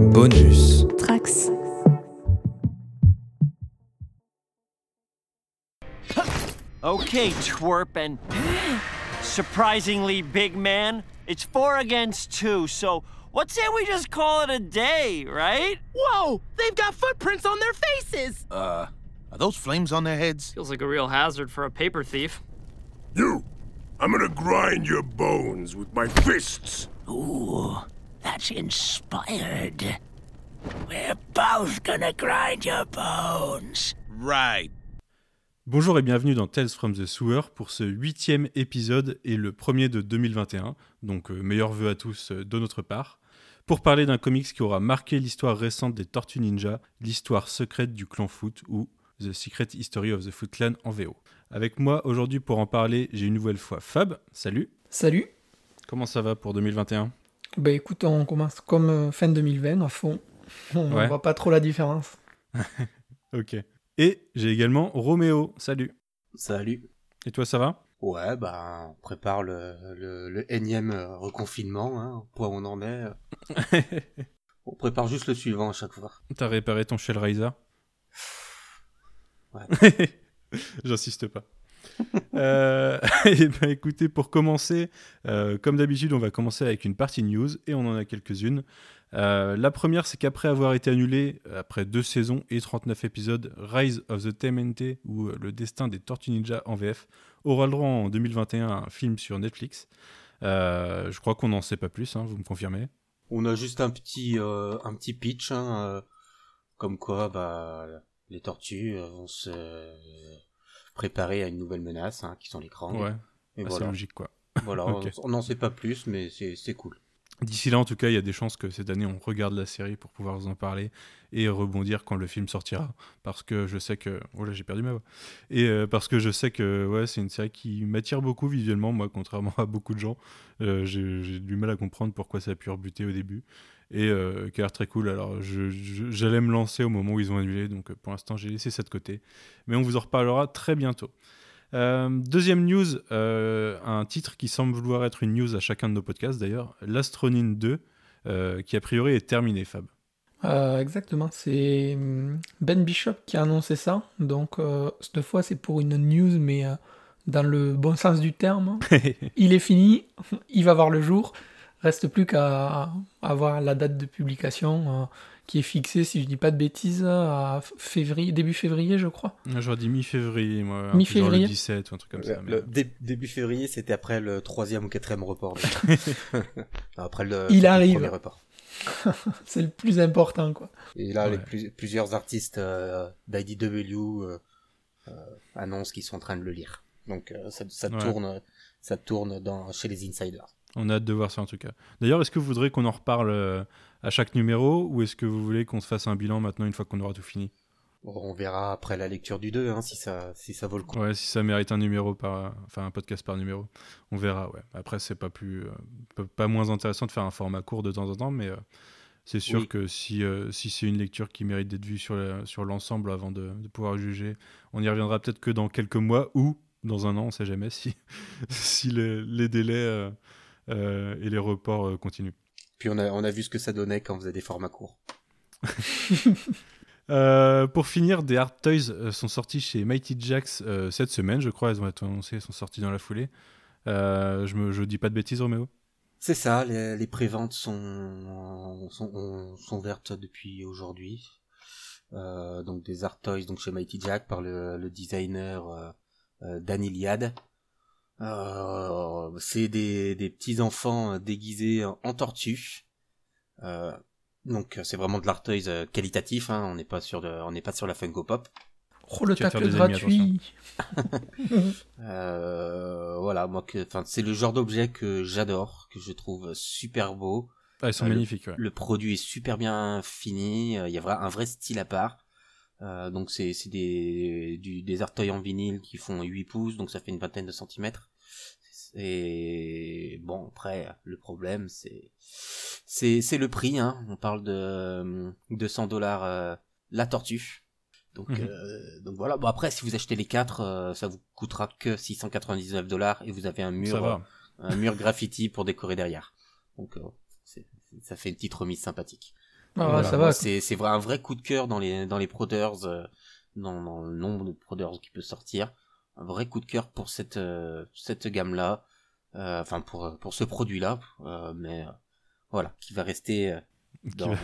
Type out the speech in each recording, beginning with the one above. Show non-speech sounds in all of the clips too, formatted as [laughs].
Bonus. Trax. Okay, twerp and surprisingly big man. It's four against two, so what say we just call it a day, right? Whoa! They've got footprints on their faces! Uh, are those flames on their heads? Feels like a real hazard for a paper thief. You! I'm gonna grind your bones with my fists! Ooh, that's inspired. We're both gonna grind your bones. Right. Bonjour et bienvenue dans Tales from the Sewer pour ce huitième épisode et le premier de 2021, donc euh, meilleurs vœux à tous euh, de notre part, pour parler d'un comics qui aura marqué l'histoire récente des Tortues Ninja, l'histoire secrète du clan Foot ou The Secret History of the Foot Clan en VO. Avec moi aujourd'hui pour en parler, j'ai une nouvelle fois Fab, salut, Salut. comment ça va pour 2021 Bah écoute, on commence comme euh, fin 2020 à fond. [laughs] On Ouais. voit pas trop la différence. [laughs] Ok. Et j'ai également Roméo, salut. Salut. Et toi ça va? Ouais, bah, on prépare le, le, le énième euh, reconfinement, hein, au point où on en est. [laughs] On prépare juste le suivant à chaque fois. T'as réparé ton Shellraiser Ouais. J'insiste pas. [laughs] euh, [laughs] et ben écoutez, pour commencer, euh, comme d'habitude, on va commencer avec une partie news et on en a quelques-unes. Euh, la première, c'est qu'après avoir été annulé après deux saisons et 39 épisodes, Rise of the TMNT ou Le Destin des Tortues Ninja en VF aura le droit en 2021 à un film sur Netflix. Je crois qu'on n'en sait pas plus, hein, vous me confirmez? On a juste un petit, un petit pitch, hein, comme quoi, bah, les tortues vont se préparer à une nouvelle menace, hein, qui sont les crans. Ouais, Et assez voilà. logique quoi. Voilà, [laughs] on n'en sait pas plus, mais c'est cool. D'ici là, en tout cas, il y a des chances que cette année, on regarde la série pour pouvoir vous en parler et rebondir quand le film sortira. Parce que je sais que... Oh là, j'ai perdu ma voix. Et euh, parce que je sais que ouais, c'est une série qui m'attire beaucoup visuellement, moi, contrairement [laughs] à beaucoup de gens. Euh, j'ai du mal à comprendre pourquoi ça a pu rebuter au début. Et euh, qui a l'air très cool. Alors, j'allais me lancer au moment où ils ont annulé. Donc, euh, pour l'instant, j'ai laissé ça de côté. Mais on vous en reparlera très bientôt. Euh, deuxième news, euh, un titre qui semble vouloir être une news à chacun de nos podcasts d'ailleurs, l'Astronine 2, euh, qui a priori est terminé, Fab. Exactement, c'est hum, Ben Bishop qui a annoncé ça. Donc cette fois, c'est pour une news, mais dans le bon sens du terme. [laughs] il est fini, il va voir le jour. Reste plus qu'à avoir la date de publication euh, qui est fixée, si je dis pas de bêtises, à février, début février, je crois. J'aurais dit mi-février, moi. Mi-février le 17 ou un truc comme ça. Le- mais- le dé- début février, c'était après le troisième ou quatrième report. [laughs] après le, Il le arrive. premier report. [laughs] C'est le plus important, quoi. Et là, les Ouais. plus- plusieurs artistes euh, d'IDW euh, euh, annoncent qu'ils sont en train de le lire. Donc euh, ça, ça Ouais. tourne, ça tourne dans, chez les insiders. On a hâte de voir ça en tout cas. D'ailleurs, est-ce que vous voudrez qu'on en reparle euh, à chaque numéro ou est-ce que vous voulez qu'on se fasse un bilan maintenant une fois qu'on aura tout fini? On verra après la lecture du 2 hein, si ça, si ça vaut le coup. Ouais, si ça mérite un numéro par, enfin un podcast par numéro, on verra. Ouais. Après, c'est pas plus, euh, pas- moins intéressant de faire un format court de temps en temps, mais euh, c'est sûr Oui. que si euh, si c'est une lecture qui mérite d'être vue sur la- sur l'ensemble avant de, de pouvoir juger, on y reviendra peut-être que dans quelques mois ou dans un an, on sait jamais si [laughs] si les, les délais et les reports euh, continuent. Puis on a, on a vu ce que ça donnait quand on faisait des formats courts. [laughs] Euh, pour finir, des Hard Toys euh, sont sortis chez Mighty Jacks euh, cette semaine, je crois. Elles ont été annoncées, elles sont sorties dans la foulée. Euh, je me, je dis pas de bêtises, Roméo. C'est ça, les, les préventes sont, sont, sont vertes depuis aujourd'hui. Euh, donc des Art Toys donc chez Mighty Jack par le, le designer euh, euh, Dan Iliad. Euh, c'est des, des petits enfants déguisés en, tortues. Euh, donc c'est vraiment de l'Art Toys euh, qualitatif. Hein, on n'est pas sur de, on n'est pas sur la Funko Pop. Oh, le tacle gratuit. [laughs] Euh, voilà, moi que, enfin c'est le genre d'objet que j'adore, que je trouve super beau. Ah, elles sont Euh, le- magnifiques, ouais. Le produit est super bien fini, euh, il y a vra- un vrai style à part. Euh, donc c'est c'est des, du, des artoys en vinyle qui font 8 pouces, donc ça fait une vingtaine de centimètres. Et bon, après, le problème, c'est c'est c'est le prix. Hein. On parle de euh, 200 dollars euh, la tortue. Donc, Mhm. euh, donc voilà. Bon après, si vous achetez les quatre, euh, ça vous coûtera que 699 dollars et vous avez un mur, un mur graffiti pour décorer derrière. Donc euh, ça fait une petite remise sympathique. Ah, Voilà, ça moi, va. C'est c'est vrai un vrai coup de cœur dans les dans les proders, euh, dans, dans le nombre de proders qui peut sortir. Un vrai coup de cœur pour cette euh, cette gamme là, enfin pour pour ce produit là, mais euh, voilà qui va rester euh, dans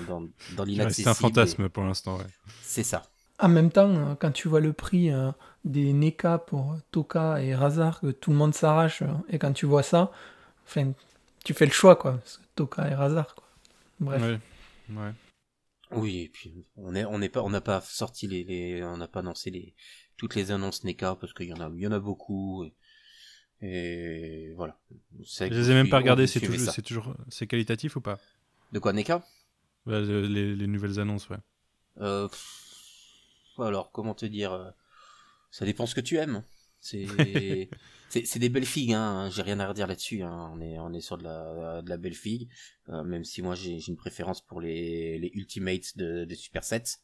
dans, l'inaccessible. un fantasme pour l'instant, ouais. C'est ça. En même temps, euh, quand tu vois le prix euh, des NECA pour euh, Toka et Razar, que tout le monde s'arrache, euh, et quand tu vois ça, enfin, tu fais le choix, quoi. Toka et Razar, quoi. Bref. Ouais. Ouais. Oui, et puis on est on n'est pas on n'a pas sorti les, les on n'a pas annoncé les toutes les annonces NECA parce qu'il y en a il y en a beaucoup et, et voilà. Je les ai même pas regardés, vous c'est toujours, c'est toujours, c'est qualitatif ou pas? De quoi NECA Ouais, le- les, les nouvelles annonces, ouais. Euh, alors, comment te dire euh, Ça dépend ce que tu aimes. [laughs] C'est des belles figues, hein. J'ai rien à redire là-dessus. Hein. On est on est sur de la de la belle figue. Euh, même si moi j'ai une préférence pour les les Ultimates de de Super 7.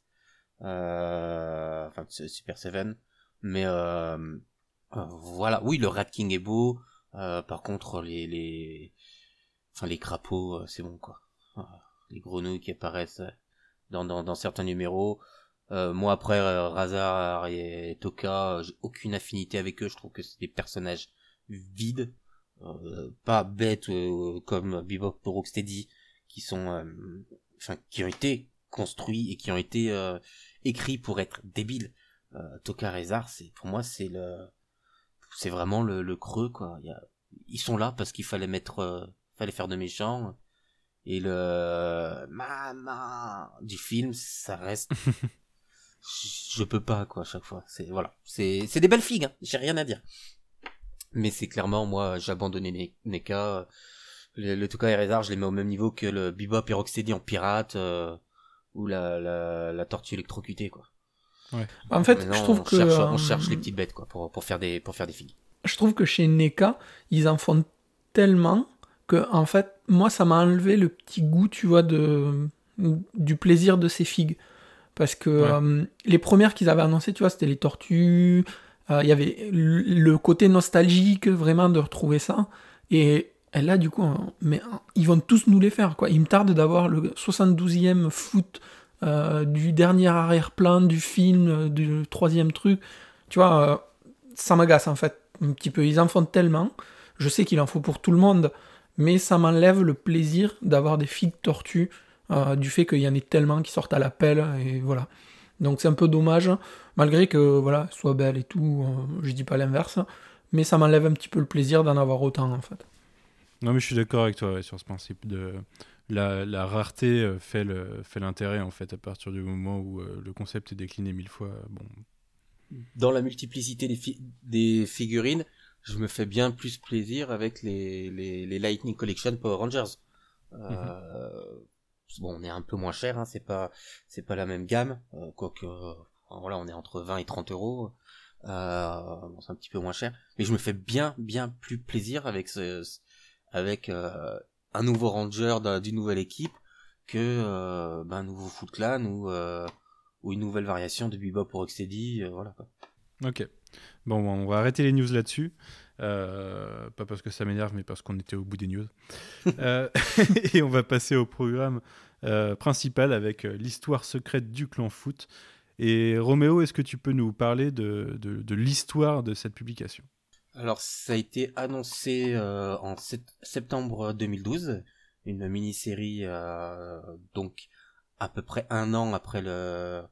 Euh, enfin de Super 7. Mais euh, euh, voilà. Oui, le Rat King est beau. Euh, par contre, les les enfin les crapauds, c'est bon quoi. Les grenouilles qui apparaissent dans, dans, dans certains numéros. Euh, moi après euh, Razar et Toka, euh, j'ai aucune affinité avec eux. Je trouve que c'est des personnages vides, euh, pas bêtes euh, comme Bebop ou Rocksteady, qui sont, enfin, qui ont été construits et qui ont été écrits pour être débiles. Toka Razar, c'est pour moi c'est le, c'est vraiment le, le creux quoi. Y a, ils sont là parce qu'il fallait mettre, fallait faire de méchants. Et le maman du film, ça reste. [laughs] je peux pas quoi à chaque fois. C'est voilà, c'est c'est des belles figues. Hein. J'ai rien à dire. Mais c'est clairement moi, j'ai abandonné Ne- NECA. Le, le Tuca et Rezar, je les mets au même niveau que le Bebop et Rocksteady en pirate euh, ou la, la la tortue électrocutée quoi. En fait, Maintenant, je trouve on que. cherche, euh, on cherche les petites bêtes quoi pour pour faire des pour faire des figues. je trouve que chez NECA, ils en font tellement que, en fait, moi, ça m'a enlevé le petit goût, tu vois, de, du plaisir de ces figues. Parce que Ouais. euh, les premières qu'ils avaient annoncées, tu vois, c'était les tortues. euh, Il y avait le côté nostalgique, vraiment, de retrouver ça. Et, et là, du coup, euh, mais, euh, ils vont tous nous les faire, quoi. Il me tarde d'avoir le 72e foot euh, du dernier arrière-plan du film, du troisième truc. Tu vois, ça m'agace, en fait, un petit peu. Ils en font tellement. Je sais qu'il en faut pour tout le monde, mais ça m'enlève le plaisir d'avoir des figues tortues, euh, du fait qu'il y en ait tellement qui sortent à la pelle, et voilà. Donc c'est un peu dommage, malgré que, voilà, soit belle et tout, euh, je dis pas l'inverse, mais ça m'enlève un petit peu le plaisir d'en avoir autant, en fait. Non, mais je suis d'accord avec toi ouais, sur ce principe de la, la rareté euh, fait le fait l'intérêt en fait à partir du moment où euh, le concept est décliné mille fois. Bon, dans la multiplicité des, fi- des figurines, je me fais bien plus plaisir avec les, les, les Lightning Collection Power Rangers. Euh, Bon, on est un peu moins cher, hein, c'est pas c'est pas la même gamme, euh, quoique euh, voilà, on est entre 20 et 30 euros. Euh, c'est un petit peu moins cher, mais je me fais bien bien plus plaisir avec ce, avec un nouveau Ranger d'un- d'une nouvelle équipe que ben, un nouveau Foot Clan ou ou une nouvelle variation de Bebop ou Rocksteady, voilà. ok. Bon, on va arrêter les news là-dessus. Euh, pas parce que ça m'énerve, mais parce qu'on était au bout des news. Euh, [laughs] et on va passer au programme euh, principal avec l'histoire secrète du clan foot. Et Roméo, est-ce que tu peux nous parler de, l'histoire de cette publication? Alors, ça a été annoncé en sept- septembre 2012, une mini-série donc à peu près un an après le,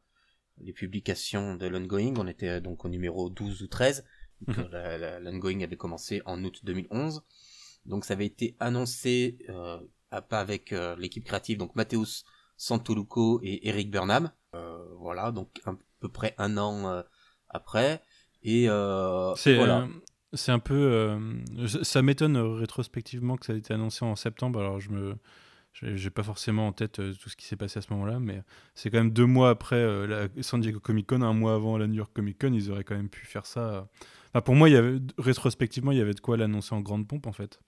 les publications de l'ongoing. On était donc au numéro 12 ou 13. Donc, la- la- L'ongoing avait commencé en août 2011. Donc ça avait été annoncé euh, à- pas avec euh, l'équipe créative, donc Mathéus Santoluco et Eric Burnham. Euh, voilà, donc à peu près un an après. Et C'est voilà. c'est un peu. ça m'étonne rétrospectivement que ça ait été annoncé en septembre. Alors, je me. J'ai pas forcément en tête tout ce qui s'est passé à ce moment-là, mais c'est quand même deux mois après la San Diego Comic Con, un mois avant la New York Comic Con, ils auraient quand même pu faire ça. Enfin, pour moi, il y avait, rétrospectivement, il y avait de quoi l'annoncer en grande pompe, en fait.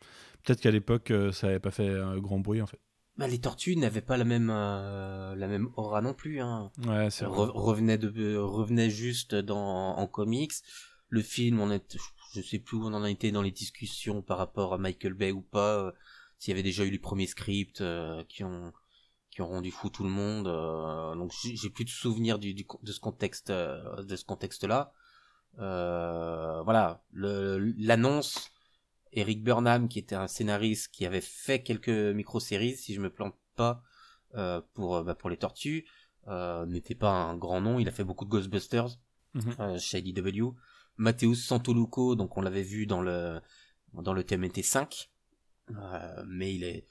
Peut-être qu'à l'époque, euh, ça avait pas fait un grand bruit, en fait. Bah, les tortues n'avaient pas la même euh, la même aura non plus. Hein. Ouais, c'est vrai. Re- revenait de revenait juste dans en comics. Le film, on est, je sais plus où on en a été dans les discussions par rapport à Michael Bay ou pas. euh, S'il y avait déjà eu les premiers scripts euh, qui ont qui ont rendu fou tout le monde. donc j'ai plus de souvenirs du, du- de ce contexte, de ce contexte-là. Euh, voilà, le- l'annonce. Eric Burnham, qui était un scénariste qui avait fait quelques micro-séries, si je me plante pas, euh, pour euh, bah, pour les Tortues, euh, n'était pas un grand nom. Il a fait beaucoup de Ghostbusters Mhm. euh, chez IDW. Matteus Santoluco, donc on l'avait vu dans le dans le TMNT 5, euh, mais il est,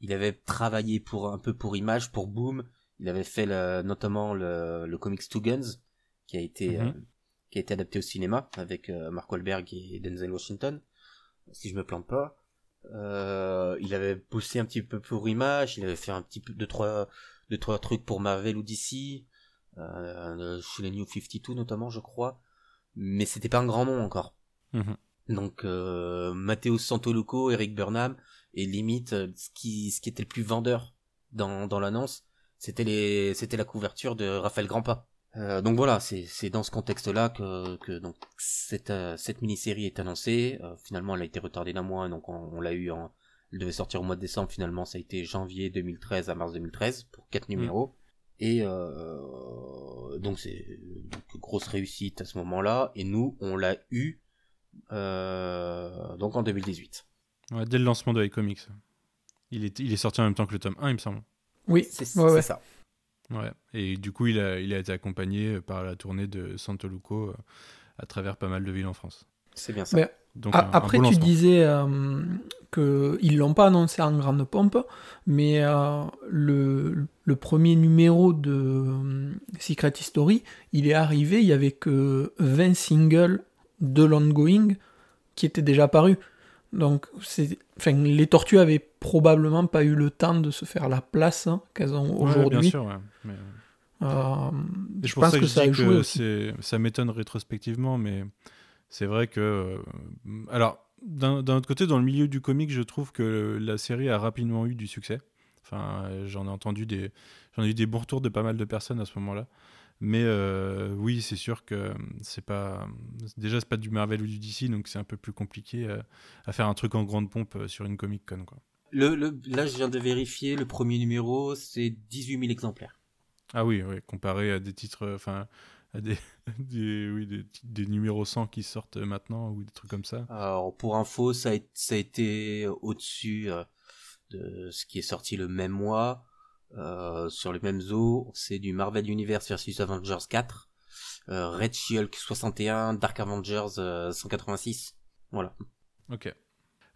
il avait travaillé pour un peu pour Image, pour Boom. Il avait fait le- notamment le, le comics Two Guns, qui a été Mhm. euh, qui a été adapté au cinéma avec euh, Mark Wahlberg et Denzel Washington, si je me plante pas. Euh, il avait bossé un petit peu pour Image, il avait fait un petit peu de trois de trois trucs pour Marvel ou DC, euh, chez les New 52 notamment, je crois. Mais c'était pas un grand nom encore. Mhm. Donc euh, Matteo Santoluco, Eric Burnham, et limite euh, ce qui ce qui était le plus vendeur dans dans l'annonce, c'était les c'était la couverture de Raphaël Grandpa. Euh, donc voilà, c'est dans ce contexte-là que que donc cette euh, cette mini-série est annoncée. Euh, finalement, elle a été retardée d'un mois, donc on, on l'a eu en elle devait sortir au mois de décembre. Finalement, ça a été janvier 2013 à mars 2013 pour quatre numéros. Et euh, donc c'est grosse réussite à ce moment-là. Et nous, on l'a eu euh, donc en 2018. Ouais, dès le lancement de iComics. Il est, il est sorti en même temps que le tome 1, il me semble. Oui, C'est ouais, ouais. c'est ça. Ouais. Et du coup, il a, il a été accompagné par la tournée de Santoluco euh, à travers pas mal de villes en France. C'est bien ça. Mais Donc, A- un- un Après, tu disais euh, qu'ils l'ont pas annoncé en grande pompe, mais euh, le, le premier numéro de euh, Secret History, il est arrivé, il y avait que 20 singles de l'ongoing qui étaient déjà parus. Donc, enfin, les tortues avaient probablement pas eu le temps de se faire la place hein, qu'elles ont Ouais, aujourd'hui. bien sûr, ouais. Mais, Euh, je pense que, je ça c'est- Ça m'étonne rétrospectivement, mais c'est vrai que. euh, alors, d'un autre côté, dans le milieu du comic, je trouve que la série a rapidement eu du succès. Enfin, j'en ai entendu des, j'en ai eu des bons retours de pas mal de personnes à ce moment-là. Mais euh, oui, c'est sûr que c'est pas. Déjà, c'est pas du Marvel ou du DC, donc c'est un peu plus compliqué euh, à faire un truc en grande pompe euh, sur une Comic Con, quoi. Le, le, là, je viens de vérifier, le premier numéro, c'est 18 000 exemplaires. Ah oui, oui, comparé à des titres, euh, enfin, à des, [laughs] des, oui, des, des numéros 100 qui sortent maintenant ou des trucs comme ça. Alors, pour info, ça a, ça a été au-dessus euh, de ce qui est sorti le même mois. Euh, sur les mêmes eaux, c'est du Marvel Universe versus Avengers 4, euh, Red She-Hulk 61, Dark Avengers euh, 186. Voilà. Ok.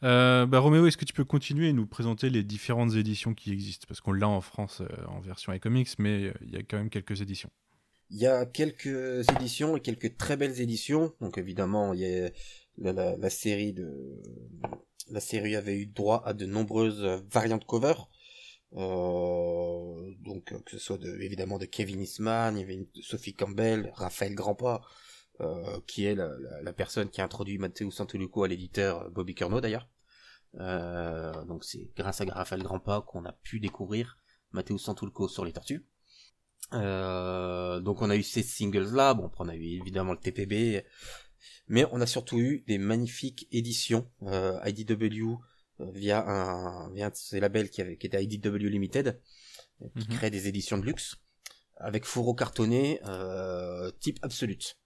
Euh, bah, Roméo, est-ce que tu peux continuer et nous présenter les différentes éditions qui existent? Parce qu'on l'a en France euh, en version iComics, mais euh, il y a quand même quelques éditions. Il y a quelques éditions et quelques très belles éditions. Donc évidemment, il y a la, la- la série de la série avait eu droit à de nombreuses variantes cover. Euh, donc que ce soit de, évidemment de Kevin Eastman, Sophie Campbell, Raphaël Grandpa, euh, qui est la, personne qui a introduit Matteo Santoluco à l'éditeur Bobby Curno d'ailleurs. Euh, donc c'est grâce à Raphaël Grandpa qu'on a pu découvrir Matteo Santoluco sur les tortues. Euh, donc on a eu ces singles là, bon on a eu évidemment le TPB, mais on a surtout eu des magnifiques éditions euh, IDW euh, via un via un de ces labels qui, avait, qui était IDW Limited, euh, qui Mhm. crée des éditions de luxe avec fourreau cartonné euh, type absolute.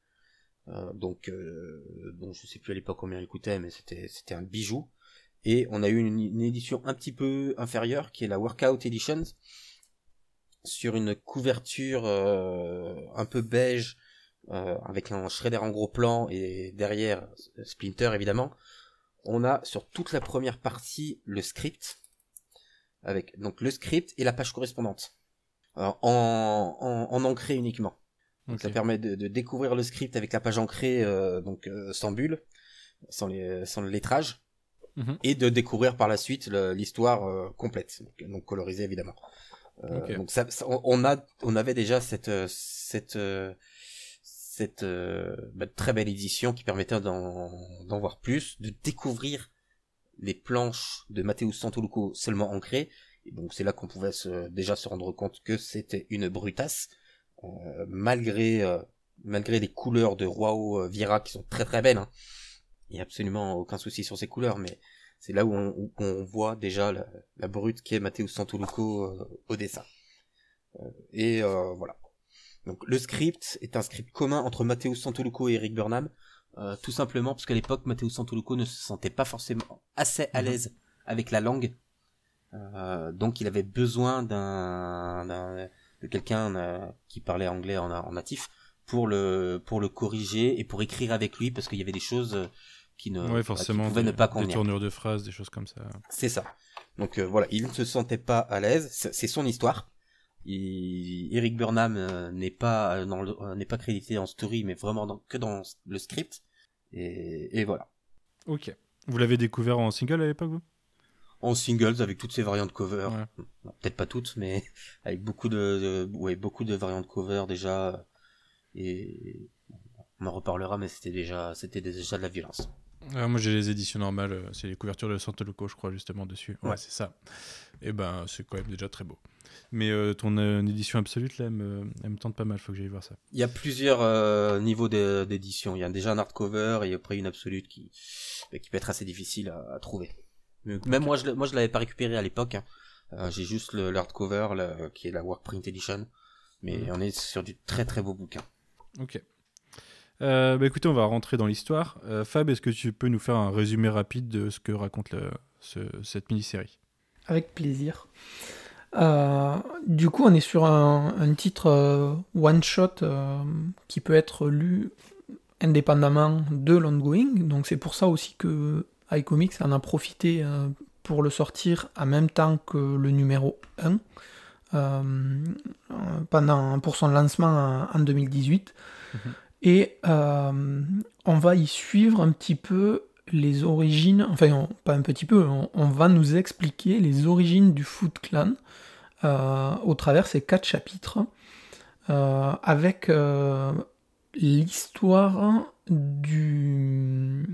Euh, donc euh, bon je sais plus à l'époque combien il coûtait, mais c'était c'était un bijou. Et on a eu une, une édition un petit peu inférieure qui est la Workout Editions sur une couverture un peu beige avec un shredder en gros plan et derrière Splinter évidemment. On a sur toute la première partie le script avec donc le script et la page correspondante en, en, en ancré uniquement. Donc ça permet de, de découvrir le script avec la page ancrée euh, donc euh, sans bulle, sans les sans le lettrage Mhm. et de découvrir par la suite l'histoire euh, complète donc, donc colorisée évidemment. Donc ça, ça- on- on a, on avait déjà cette, cette, cette euh, bah, très belle édition qui permettait d'en, voir plus, de découvrir les planches de Matteo Santoluco seulement ancrées. Et donc c'est là qu'on pouvait déjà se rendre compte que c'était une brutasse, euh, malgré, euh, malgré les couleurs de Roao euh, Vieira qui sont très très belles. Hein. Il n'y a absolument aucun souci sur ces couleurs, mais C'est là où on, voit déjà la, brute qui est Matteo Santoluco au dessin. Et voilà. Donc le script est un script commun entre Matteo Santoluco et Eric Burnham, euh, tout simplement parce qu'à l'époque Matteo Santoluco ne se sentait pas forcément assez à l'aise avec la langue, Euh, donc il avait besoin d'un, de quelqu'un euh, qui parlait anglais en, en natif pour le pour le corriger et pour écrire avec lui parce qu'il y avait des choses qui ne Ouais, qui forcément. pouvaient Des, ne pas des convenir. tournures de phrases, des choses comme ça. C'est ça. Donc euh, voilà, il ne se sentait pas à l'aise. C'est son histoire. Eric Burnham euh, n'est pas euh, euh, n'est pas crédité en story, mais vraiment dans- que dans le script. Et, et voilà. Ok. Vous l'avez découvert en single à l'époque, vous? En singles avec toutes ces variantes cover. Ouais. Bon, Peut-être pas toutes, mais [laughs] avec beaucoup de, de- ouais, beaucoup de variantes cover déjà. Et on en reparlera, mais c'était déjà c'était déjà de la violence. Ah, moi j'ai les éditions normales, euh, c'est les couvertures de Santoloco, je crois, justement dessus. Ouais, Ouais. c'est ça. Et ben, c'est quand même déjà très beau. Mais euh, ton euh, édition absolue, là, elle me, elle me tente pas mal, faut que j'aille voir ça. Il y a plusieurs euh, niveaux d'édition. Il y a déjà un hardcover et après une absolute qui, qui peut être assez difficile à, à trouver. Mais Même moi, je, moi, je l'avais pas récupéré à l'époque. hein. J'ai juste le, le hardcover le- qui est la Workprint Edition. Mais Mhm. on est sur du très très beau bouquin. Ok. Euh, bah écoutez, on va rentrer dans l'histoire. Euh, Fab, est-ce que tu peux nous faire un résumé rapide de ce que raconte le- ce- cette mini-série? Avec plaisir. Euh, du coup, on est sur un, un titre one-shot qui peut être lu indépendamment de l'ongoing. Donc c'est pour ça aussi que iComics en a profité pour le sortir en même temps que le numéro 1 euh, euh, pendant, pour son lancement en, en 2018. Et euh, on va y suivre un petit peu les origines, enfin pas un petit peu, on, va nous expliquer les origines du Foot Clan euh, au travers ces quatre chapitres, euh, avec l'histoire du...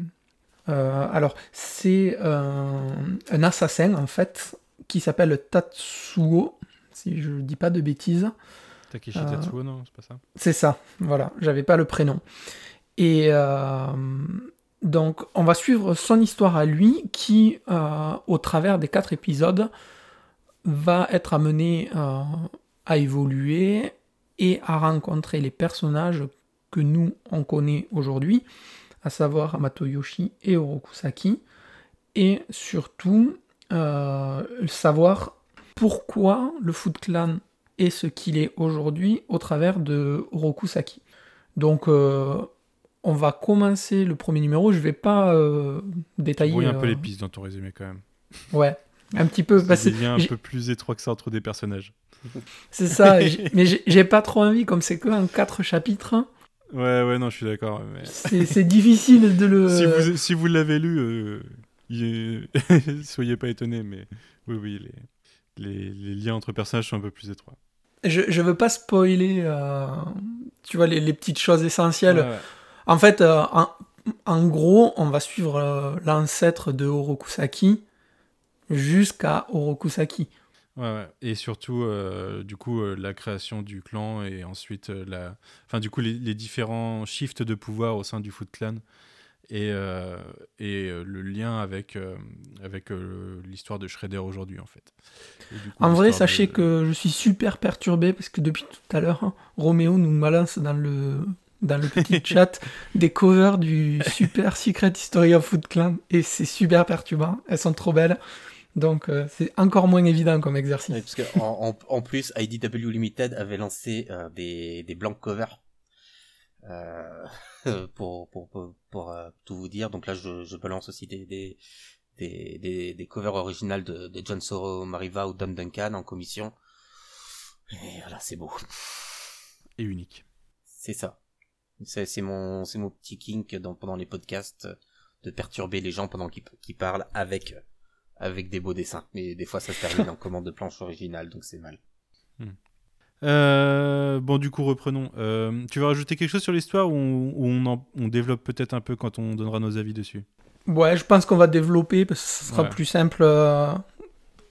alors c'est un assassin en fait qui s'appelle Tatsuo, si je dis pas de bêtises. Takeshi Euh, non C'est pas ça C'est ça, voilà, j'avais pas le prénom. Et euh, donc, on va suivre son histoire à lui, qui, euh, au travers des quatre épisodes, va être amené à évoluer et à rencontrer les personnages que nous, on connaît aujourd'hui, à savoir Amato Yoshi et Orokusaki, et surtout euh, savoir pourquoi le Foot Clan est ce qu'il est aujourd'hui au travers de Orokusaki. Donc, euh, on va commencer le premier numéro. Je vais pas euh, détailler. Oui, un peu euh, les pistes dans ton résumé quand même. Ouais, un petit peu. C'est liens un peu plus étroits que ça entre des personnages. [laughs] C'est ça. [laughs] mais j'ai- pas trop envie, comme c'est que en quatre chapitres. hein, Ouais, ouais, non, je suis d'accord. mais- C'est difficile de le. [laughs] si vous, si vous l'avez lu, euh, soyez pas étonnés, mais oui, oui, les, les, les liens entre personnages sont un peu plus étroits. Je, je veux pas spoiler. euh, tu vois les, les petites choses essentielles. Ouais, ouais. En fait, euh, en, en gros, on va suivre euh, l'ancêtre de Orokusaki jusqu'à Orokusaki. Ouais, ouais. Et surtout, euh, du coup, euh, la création du clan et ensuite euh, la, enfin, du coup, les, les différents shifts de pouvoir au sein du Foot Clan et, euh, et euh, le lien avec euh, avec euh, l'histoire de Shredder aujourd'hui, en fait. Coup, En vrai, sachez de- que je suis super perturbé parce que depuis tout à l'heure, hein, Roméo nous balance dans le, dans le petit [laughs] chat des covers du Super Secret History of Foot Clan et c'est super perturbant. Elles sont trop belles. Donc euh, c'est encore moins évident comme exercice. Parce que en, en, en plus, IDW Limited avait lancé euh, des, des blank covers euh, [laughs] pour, pour, pour, pour, euh, tout vous dire. Donc là, je, je balance aussi des, des, des, des, des covers originales de, de John Soro, Mariva ou Don Duncan en commission. Et voilà, c'est beau. Et unique. C'est ça. C'est c'est mon, c'est mon petit kink dans, pendant les podcasts de perturber les gens pendant qu'ils qu'ils parlent avec, avec des beaux dessins. Mais des fois, ça se termine en [laughs] commande de planche originale, donc c'est mal. Euh, bon, du coup, reprenons. Euh, tu veux rajouter quelque chose sur l'histoire ou on, ou on, en- on développe peut-être un peu quand on donnera nos avis dessus? Ouais, je pense qu'on va développer parce que ce sera Ouais. plus simple euh,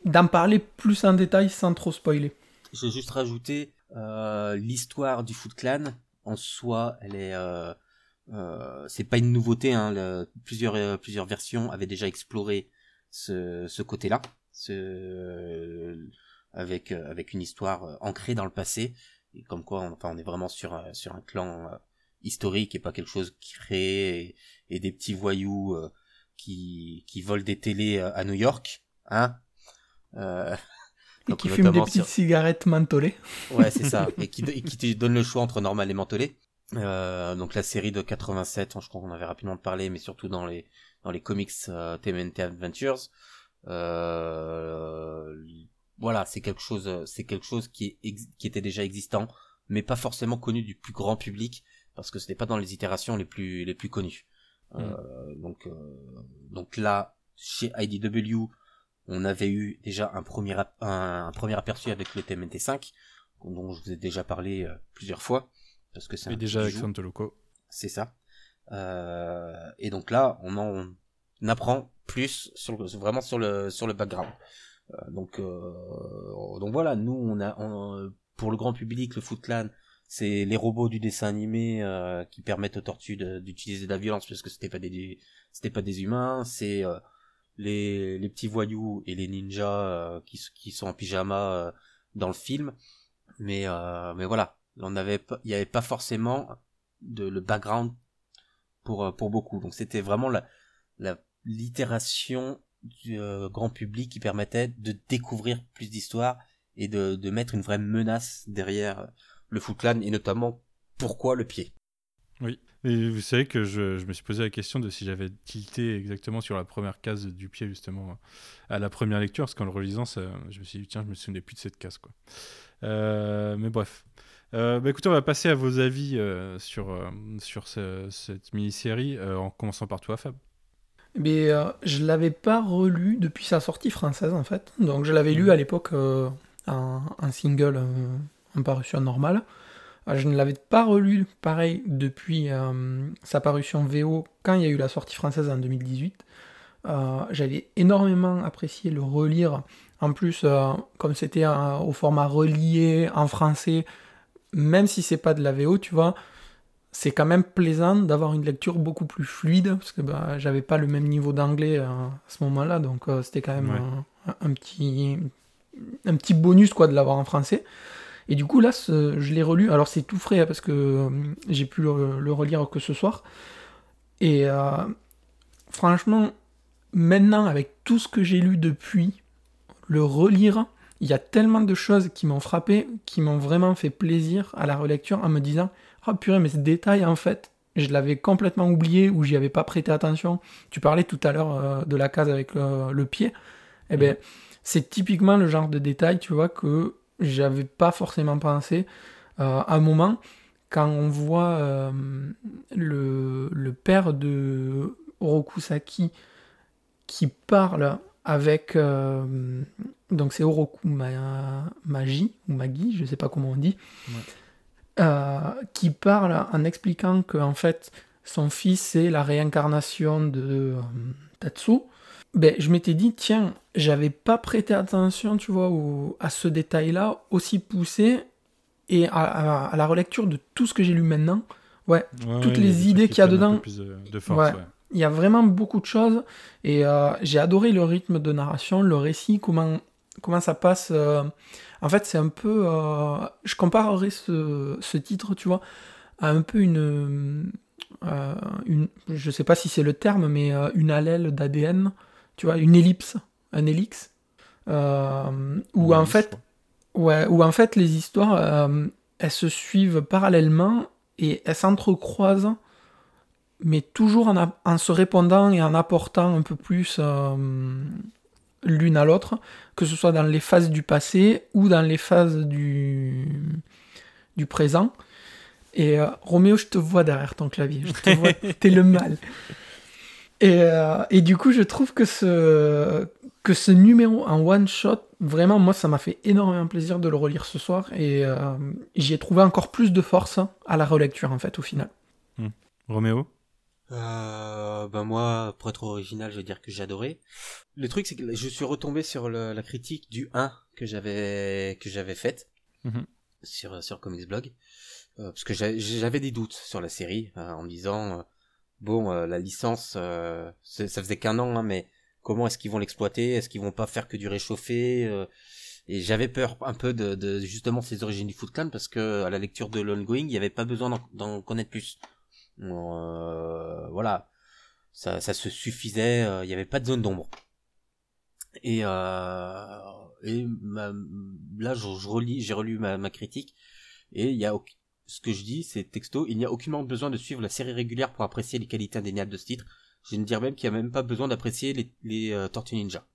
d'en parler plus en détail sans trop spoiler. Je vais juste rajouter euh, l'histoire du Foot Clan en soi, elle est, euh, euh, c'est pas une nouveauté. Hein, le- plusieurs euh, plusieurs versions avaient déjà exploré ce, ce côté-là, ce, avec avec une histoire ancrée dans le passé, et comme quoi, on, enfin, on est vraiment sur sur un clan historique et pas quelque chose qui crée et, des petits voyous qui qui volent des télés à New York, hein. Euh, et qui fume des petites cigarettes mentholées. Ouais, c'est ça. [laughs] Et qui, qui te donne le choix entre normal et mentholé. Euh, donc la série de 87, je crois qu'on avait rapidement parlé, mais surtout dans les dans les comics euh, TMNT Adventures. Euh, voilà, c'est quelque chose, c'est quelque chose qui est qui était déjà existant, mais pas forcément connu du plus grand public parce que ce n'est pas dans les itérations les plus les plus connues. Euh, mm. donc euh, donc là chez IDW on avait eu déjà un premier, un, premier aperçu avec le TMNT 5, dont je vous ai déjà parlé euh, plusieurs fois, parce que c'est déjà avec Santoloco. C'est ça. Euh, et donc là, on en apprend plus sur vraiment sur le sur le background. Euh, donc donc voilà, nous on a pour le grand public le Footland, c'est les robots du dessin animé qui permettent aux tortues d'utiliser de, la violence parce que c'était pas des c'était pas des humains, c'est les, les petits voyous et les ninjas euh, qui, qui sont en pyjama euh, dans le film. Mais, euh, mais voilà, on avait, il n'y avait pas forcément de, le background pour, pour beaucoup. Donc c'était vraiment la, la l'itération du grand public qui permettait de découvrir plus d'histoires et de, de mettre une vraie menace derrière le Footland et notamment pourquoi le pied. Oui. Et vous savez que je, je, me suis posé la question de si j'avais tilté exactement sur la première case du pied, justement, à la première lecture, parce qu'en le relisant, ça, je me suis dit, tiens, je me souvenais plus de cette case, quoi. Euh, mais bref. Euh, bah, écoutez, on va passer à vos avis euh, sur, sur cette mini-série, en commençant par toi, Fab. Mais je l'avais pas relu depuis sa sortie française, en fait. Donc, je l'avais lu à l'époque en, single, en parution normale. Euh, je ne l'avais pas relu, pareil, depuis euh, sa parution VO quand il y a eu la sortie française en 2018. Euh, j'avais énormément apprécié le relire. En plus, comme c'était au format relié en français, même si c'est pas de la VO, tu vois, c'est quand même plaisant d'avoir une lecture beaucoup plus fluide parce que bah, j'avais pas le même niveau d'anglais à ce moment-là, donc c'était quand même un, petit un petit bonus quoi de l'avoir en français. Et du coup, là, je l'ai relu. Alors, c'est tout frais hein, parce que euh, j'ai pu le, relire que ce soir. Et euh, franchement, maintenant, avec tout ce que j'ai lu depuis, le relire, il y a tellement de choses qui m'ont frappé, qui m'ont vraiment fait plaisir à la relecture en me disant Ah purée, mais ce détail, en fait, je l'avais complètement oublié ou j'y avais pas prêté attention. Tu parlais tout à l'heure euh, de la case avec le, pied. Eh bien, c'est typiquement le genre de détail, tu vois, que j'avais pas forcément pensé. Euh, à un moment, quand on voit euh, le, le, père de Orokusaki qui parle avec. Donc c'est Oroku Magi, ou Magi, je sais pas comment on dit. Qui parle en expliquant que en fait son fils c'est la réincarnation de Tatsu. Ben, je m'étais dit, tiens, j'avais pas prêté attention, tu vois, à ce détail-là, aussi poussé, et à, la relecture de tout ce que j'ai lu maintenant, ouais, toutes les idées qu'il y a dedans, il y a vraiment beaucoup de choses, et euh, j'ai adoré le rythme de narration, le récit, comment, comment ça passe. Euh, en fait, c'est un peu, euh, je comparerais ce, ce, titre, tu vois, à un peu une, une je sais pas si c'est le terme, mais une allèle d'ADN tu vois, une ellipse, un ellix, euh, où en fait, ouais, où en fait les histoires, euh, elles se suivent parallèlement et elles s'entrecroisent, mais toujours en, se répondant et en apportant un peu plus euh, l'une à l'autre, que ce soit dans les phases du passé ou dans les phases du, du présent. Et Roméo, je te vois derrière ton clavier, je te vois, [laughs] t'es le mal. Euh, et, du coup, je trouve que ce, que ce numéro en one shot, vraiment, moi, ça m'a fait énormément plaisir de le relire ce soir et euh, j'y ai trouvé encore plus de force à la relecture, en fait, au final. Hmm. Roméo? Euh, ben moi, pour être original, je vais dire que adoré. Le truc, c'est que je suis retombé sur la critique du 1 que j'avais que j'avais faite mhm. sur sur Comics Blog, parce que j'avais des doutes sur la série en me disant bon, euh, la licence, euh, ça faisait qu'un an, hein, mais comment est-ce qu'ils vont l'exploiter? Est-ce qu'ils vont pas faire que du réchauffé euh, Et j'avais peur un peu de, de, justement ces origines du Foot Clan parce que à la lecture de l'ongoing, il n'y avait pas besoin d'en connaître plus. Euh, voilà, ça, ça se suffisait. Il n'y avait pas de zone d'ombre. Et, euh, et là, je, je relis, j'ai relu ma, ma, critique et il y a ce que je dis, c'est texto, il n'y a aucunement besoin de suivre la série régulière pour apprécier les qualités indéniables de ce titre. Je ne dire même qu'il n'y a même pas besoin d'apprécier les, les euh, Tortues Ninja.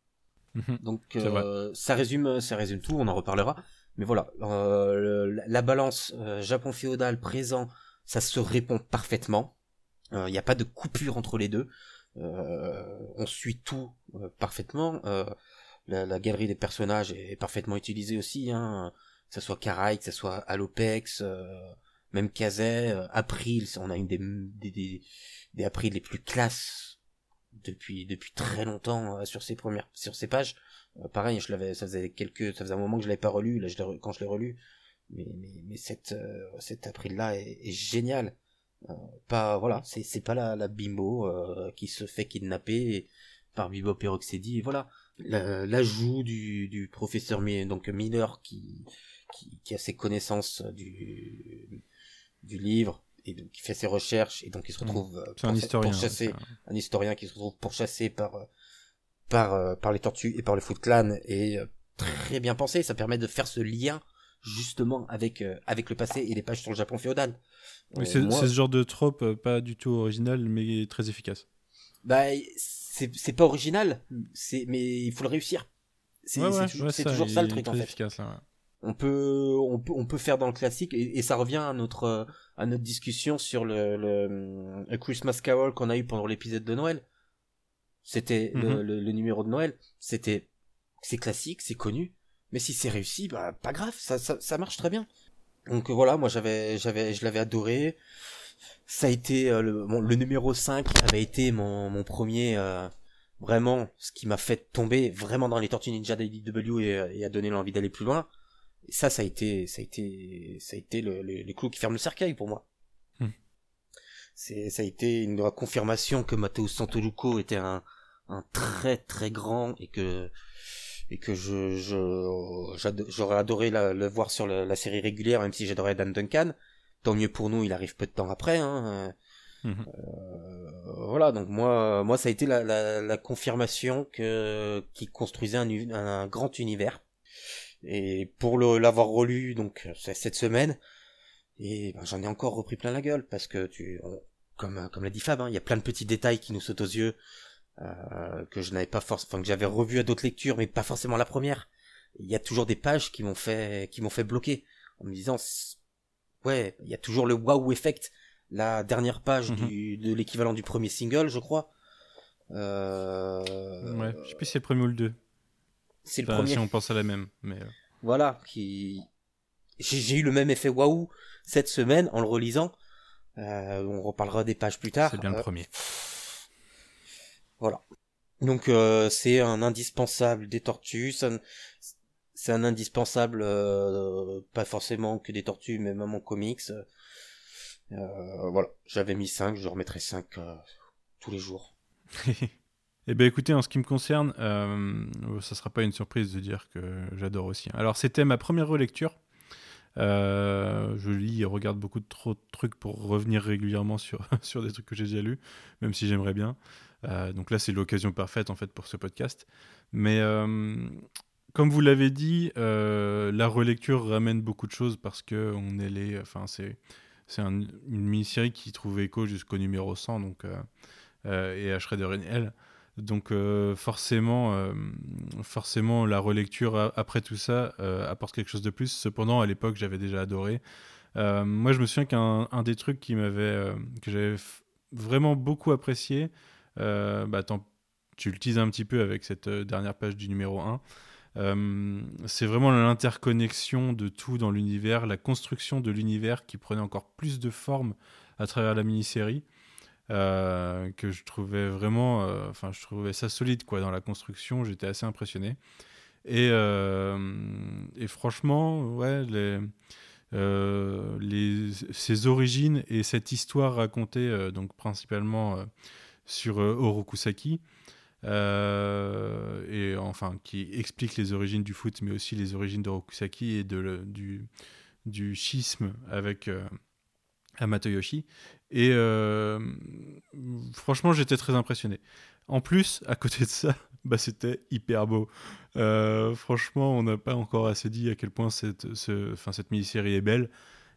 Mhm. Donc euh, ça résume, ça résume tout. On en reparlera. Mais voilà, euh, la balance euh, Japon féodal présent, ça se répond parfaitement. Il n'y a pas de coupure entre les deux. on suit tout parfaitement. La, galerie des personnages est parfaitement utilisée aussi. Hein que ce soit Karai, que ce soit Alopex, euh, même Kazay, euh, April, on a une des, des, April les plus classes depuis depuis très longtemps euh, sur ces premières sur ces pages. pareil, je l'avais, ça faisait quelques, ça faisait un moment que je l'avais pas relu, quand je l'ai relu, mais mais, mais cette cette April là est, est géniale. pas voilà, c'est c'est pas la, la bimbo qui se fait kidnapper par Bibo Peroxidi, voilà. L'ajout du, du professeur donc Miller qui qui, a ses connaissances euh, du, du livre et donc qui fait ses recherches et donc il se mmh. retrouve euh, un historien, pourchassé, un historien qui se retrouve pourchassé par euh, par par les tortues et par le Foot Clan et très bien pensé, ça permet de faire ce lien justement avec avec le passé et les pages sur le Japon féodal. Oui, c'est ce genre de trope pas du tout original mais très efficace. Bah c'est pas original, mais il faut le réussir. C'est toujours ça le truc en fait. Efficace, là, on peut on peut on peut faire dans le classique et, ça revient à notre à notre discussion sur le, le, Christmas Carol qu'on a eu pendant l'épisode de Noël c'était le, mhm. le, numéro de Noël c'était c'est classique c'est connu mais si c'est réussi bah pas grave ça, ça, ça marche très bien donc voilà moi j'avais j'avais je l'avais adoré ça a été euh, le, le numéro 5 avait été mon, mon premier euh, vraiment ce qui m'a fait tomber vraiment dans les Tortues Ninja d'AEW et, et a donné l'envie d'aller plus loin et ça, ça a été, ça a été, ça a été le, les clous qui ferment le cercueil pour moi. Hmm. C'est, ça a été une confirmation que Matteo Santoluco était un, un très très grand et que et que je, je j'aurais adoré la, le voir sur la, série régulière, même si j'adorais Dan Duncan. Tant mieux pour nous, il arrive peu de temps après. Hein. Hmm. Euh, voilà, donc moi, moi, ça a été la, confirmation que qui construisait un, un grand univers et pour l'avoir relu donc cette semaine, et ben, j'en ai encore repris plein la gueule parce que tu, comme comme l'a dit Fab, hein, il y a plein de petits détails qui nous sautent aux yeux euh, que je n'avais pas forcément, enfin que j'avais revu à d'autres lectures, mais pas forcément la première. Il y a toujours des pages qui m'ont fait qui m'ont fait bloquer en me disant ouais, il y a toujours le wow effect, la dernière page mhm. du, de l'équivalent du premier single, je crois. Euh... Ouais, je sais plus si c'est le premier ou le deux. C'est le premier. Si on pense à la même, mais. Euh. Voilà, qui. J'ai eu le même effet waouh cette semaine en le relisant. Euh, on reparlera des pages plus tard. C'est bien le euh, premier. Voilà. Donc c'est un indispensable des tortues. C'est un, indispensable, pas forcément que des tortues, mais même en comics. voilà, j'avais mis 5, je remettrai 5 tous les jours. [laughs] Eh bien écoutez, en ce qui me concerne, euh, ça ne sera pas une surprise de dire que j'adore aussi. Alors c'était ma première relecture. Euh, je lis et regarde beaucoup de trop de trucs pour revenir régulièrement sur, [laughs] sur des trucs que j'ai déjà lus, même si j'aimerais bien. Euh, donc là, c'est l'occasion parfaite en fait pour ce podcast. Mais comme vous l'avez dit, la relecture ramène beaucoup de choses parce que on est les, enfin c'est c'est une mini-série qui trouve écho jusqu'au numéro 100 donc et à Shredder NL. Donc euh, forcément, euh, forcément, la relecture après tout ça euh, apporte quelque chose de plus. Cependant, à l'époque, j'avais déjà adoré. moi, je me souviens qu'un des trucs qui m'avait, que j'avais vraiment beaucoup apprécié, bah, tu le teases un petit peu avec cette dernière page du numéro 1. c'est vraiment l'interconnexion de tout dans l'univers, la construction de l'univers qui prenait encore plus de forme à travers la mini-série. Euh, que je trouvais vraiment, euh, enfin, je trouvais ça solide quoi dans la construction. J'étais assez impressionné. Et, euh, et franchement, ouais, les, les, ses origines et cette histoire racontée, donc principalement sur Orokusaki, euh, et enfin qui explique les origines du foot, mais aussi les origines de Rokusaki et de le- du, du schisme avec euh, Hamato Yoshi. Et euh, franchement, j'étais très impressionné. En plus, à côté de ça, [laughs] bah, c'était hyper beau. Euh, franchement, on n'a pas encore assez dit à quel point cette, ce, cette mini-série est belle.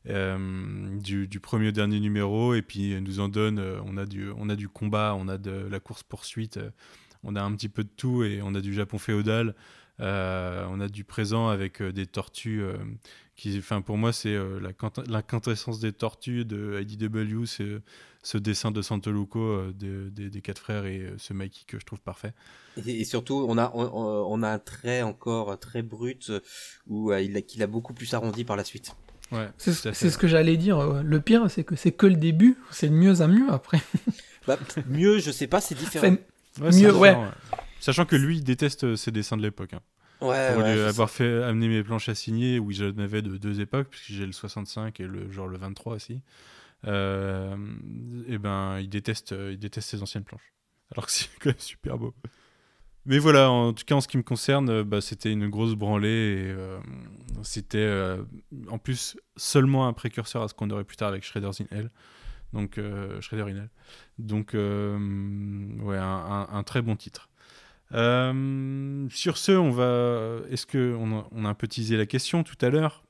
Euh, du, premier au dernier numéro, et puis nous en donne, euh, on, a du, on a du combat, on a de la course-poursuite, euh, on a un petit peu de tout, et on a du Japon féodal, on a du présent avec des tortues qui, enfin pour moi c'est la, la quintessence des tortues de IDW, c'est ce dessin de Santoluco de- des- quatre frères et ce Mikey que je trouve parfait. Et, surtout, on a, on, a un trait encore très brut où il a, qu'il a beaucoup plus arrondi par la suite. Ouais, C'est à ce que j'allais dire. Le pire, c'est que c'est que le début. C'est de mieux en mieux après. [laughs] Bah, mieux, je sais pas, c'est différent. Enfin, Ouais, c'est mieux, ouais. différent, Sachant que lui, il déteste euh, ses dessins de l'époque. hein. ouais, Pour ouais, avoir fait amener mes planches à signer, où j'en avais de deux époques, puisque j'ai le 65 et le genre le 23 aussi. Euh, et ben, il déteste, euh, il déteste ses anciennes planches. Alors que c'est [laughs] quand même super beau. Mais voilà, en tout cas en ce qui me concerne, euh, bah, c'était une grosse branlée et euh, c'était euh, en plus seulement un précurseur à ce qu'on aurait plus tard avec Shredder's in Hell. Donc Shredder in Hell. Donc ouais, un, très bon titre. Sur ce, on va. Est-ce que on a, un peu teasé la question tout à l'heure?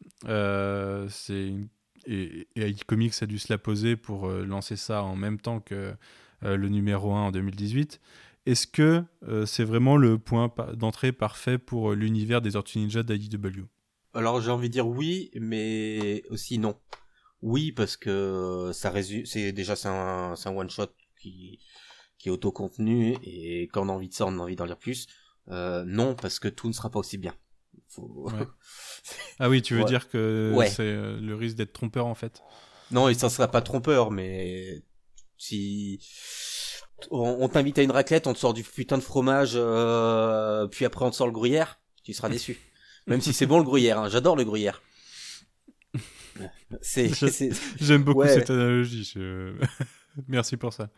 C'est et, et ID Comics a dû se la poser pour lancer ça en même temps que le numéro 1 en 2018. Est-ce que euh, c'est vraiment le point d'entrée parfait pour euh, l'univers des Tortues Ninja d'IDW Alors j'ai envie de dire oui, mais aussi non. Oui parce que ça résume, c'est déjà c'est un, one shot qui qui est autocontenu et quand on a envie de ça, on a envie d'en lire plus. Euh, non parce que tout ne sera pas aussi bien. Faut- Ouais. [laughs] Ah oui, tu veux Ouais. dire que Ouais. c'est euh, le risque d'être trompeur en fait? Non et ça sera pas trompeur, mais si on, on t'invite à une raclette, on te sort du putain de fromage, euh, puis après on te sort le gruyère, tu seras déçu. Même si c'est bon le gruyère, hein. j'adore le gruyère. [laughs] C'est, J'aime beaucoup Ouais. cette analogie. je- [laughs] Merci pour ça.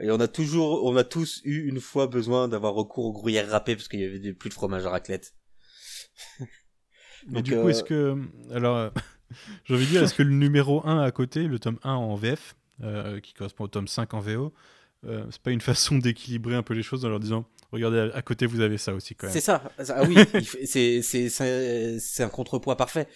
Et on a toujours, on a tous eu une fois besoin d'avoir recours au gruyère râpé parce qu'il y avait plus de fromage à raclette. Mais Donc, du coup, euh, est-ce que. Alors, euh, [laughs] j'ai envie de dire, est-ce que le numéro 1 à côté, le tome 1 en VF, euh, qui correspond au tome 5 en VO, euh, c'est pas une façon d'équilibrer un peu les choses en leur disant regardez, à- côté, vous avez ça aussi quand même C'est ça. Ah oui, [laughs] c'est c'est un contrepoids parfait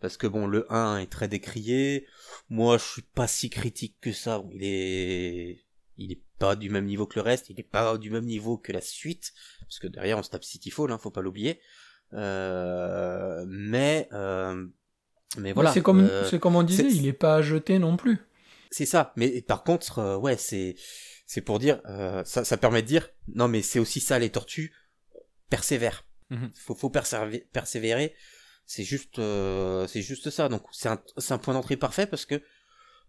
parce que bon, le 1 est très décrié. Moi, je suis pas si critique que ça. Il est il est pas du même niveau que le reste. Il est pas du même niveau que la suite parce que derrière on se tape City Fall, hein, faut pas l'oublier. Euh, mais euh, mais voilà. c'est comme, euh, c'est comme on disait, il est pas à jeter non plus. C'est ça. Mais par contre, euh, ouais, c'est c'est pour dire, euh, ça, ça permet de dire, non mais c'est aussi ça les tortues, persévèrent. Mhm. Faut faut persévérer. persévérer. C'est juste euh, c'est juste ça. Donc c'est un c'est un point d'entrée parfait parce que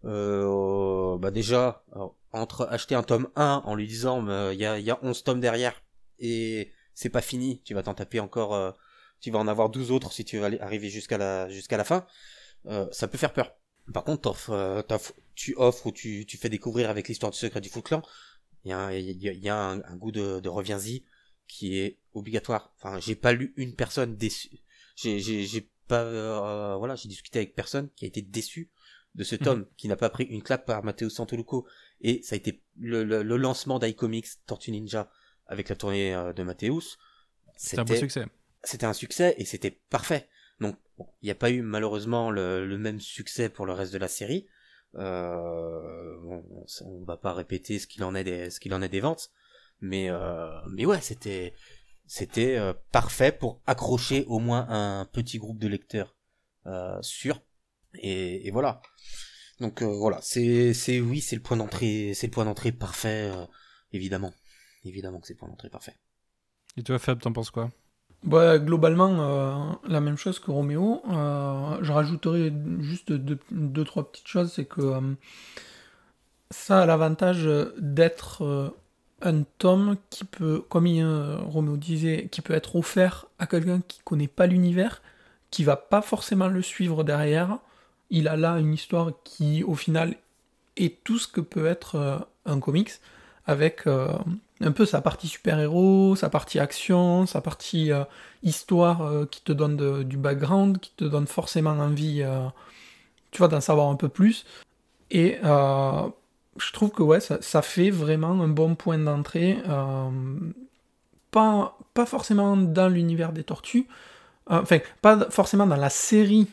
euh, bah déjà alors, entre acheter un tome 1 en lui disant euh, il y a y a 11 tomes derrière et c'est pas fini, tu vas t'en taper encore euh, tu vas en avoir 12 autres si tu veux aller arriver jusqu'à la jusqu'à la fin. Euh, ça peut faire peur. Par contre, t'offres, euh, t'offres- tu offres ou tu, tu fais découvrir avec l'histoire du secret du Foot Clan, il y a, un- il y a, il y a un, un goût de, de reviens-y qui est obligatoire. Enfin, j'ai pas lu une personne déçue. J'ai, j'ai, j'ai pas, euh, voilà, j'ai discuté avec personne qui a été déçu de ce tome, qui n'a pas pris une claque par Matteo Santoluco. Et ça a été le, le, le lancement d'iComics Tortue Ninja avec la tournée euh, de Mathéus. C'est un beau succès. C'était un succès et c'était parfait. Donc, il n'y a pas eu malheureusement le, même succès pour le reste de la série. Euh, on va pas répéter ce qu'il en est des, ventes, mais euh, mais ouais, c'était c'était euh, parfait pour accrocher au moins un petit groupe de lecteurs euh, sûr. Et, voilà. Donc voilà, c'est c'est oui, c'est le point d'entrée, c'est le point d'entrée parfait, évidemment, évidemment que c'est le point d'entrée parfait. Et toi, Fab, t'en penses quoi? Bah, globalement, euh, la même chose que Roméo. Euh, je rajouterai juste deux, trois petites choses. C'est que euh, ça a l'avantage d'être un tome qui peut, comme il, Roméo disait, qui peut être offert à quelqu'un qui connaît pas l'univers, qui va pas forcément le suivre derrière. Il a là une histoire qui, au final, est tout ce que peut être un comics, avec un peu sa partie super-héros, sa partie action, sa partie euh, histoire euh, qui te donne du background, qui te donne forcément envie, euh, tu vois, d'en savoir un peu plus. Et je trouve que ça, fait vraiment un bon point d'entrée. pas, pas forcément dans l'univers des tortues, enfin, pas forcément dans la série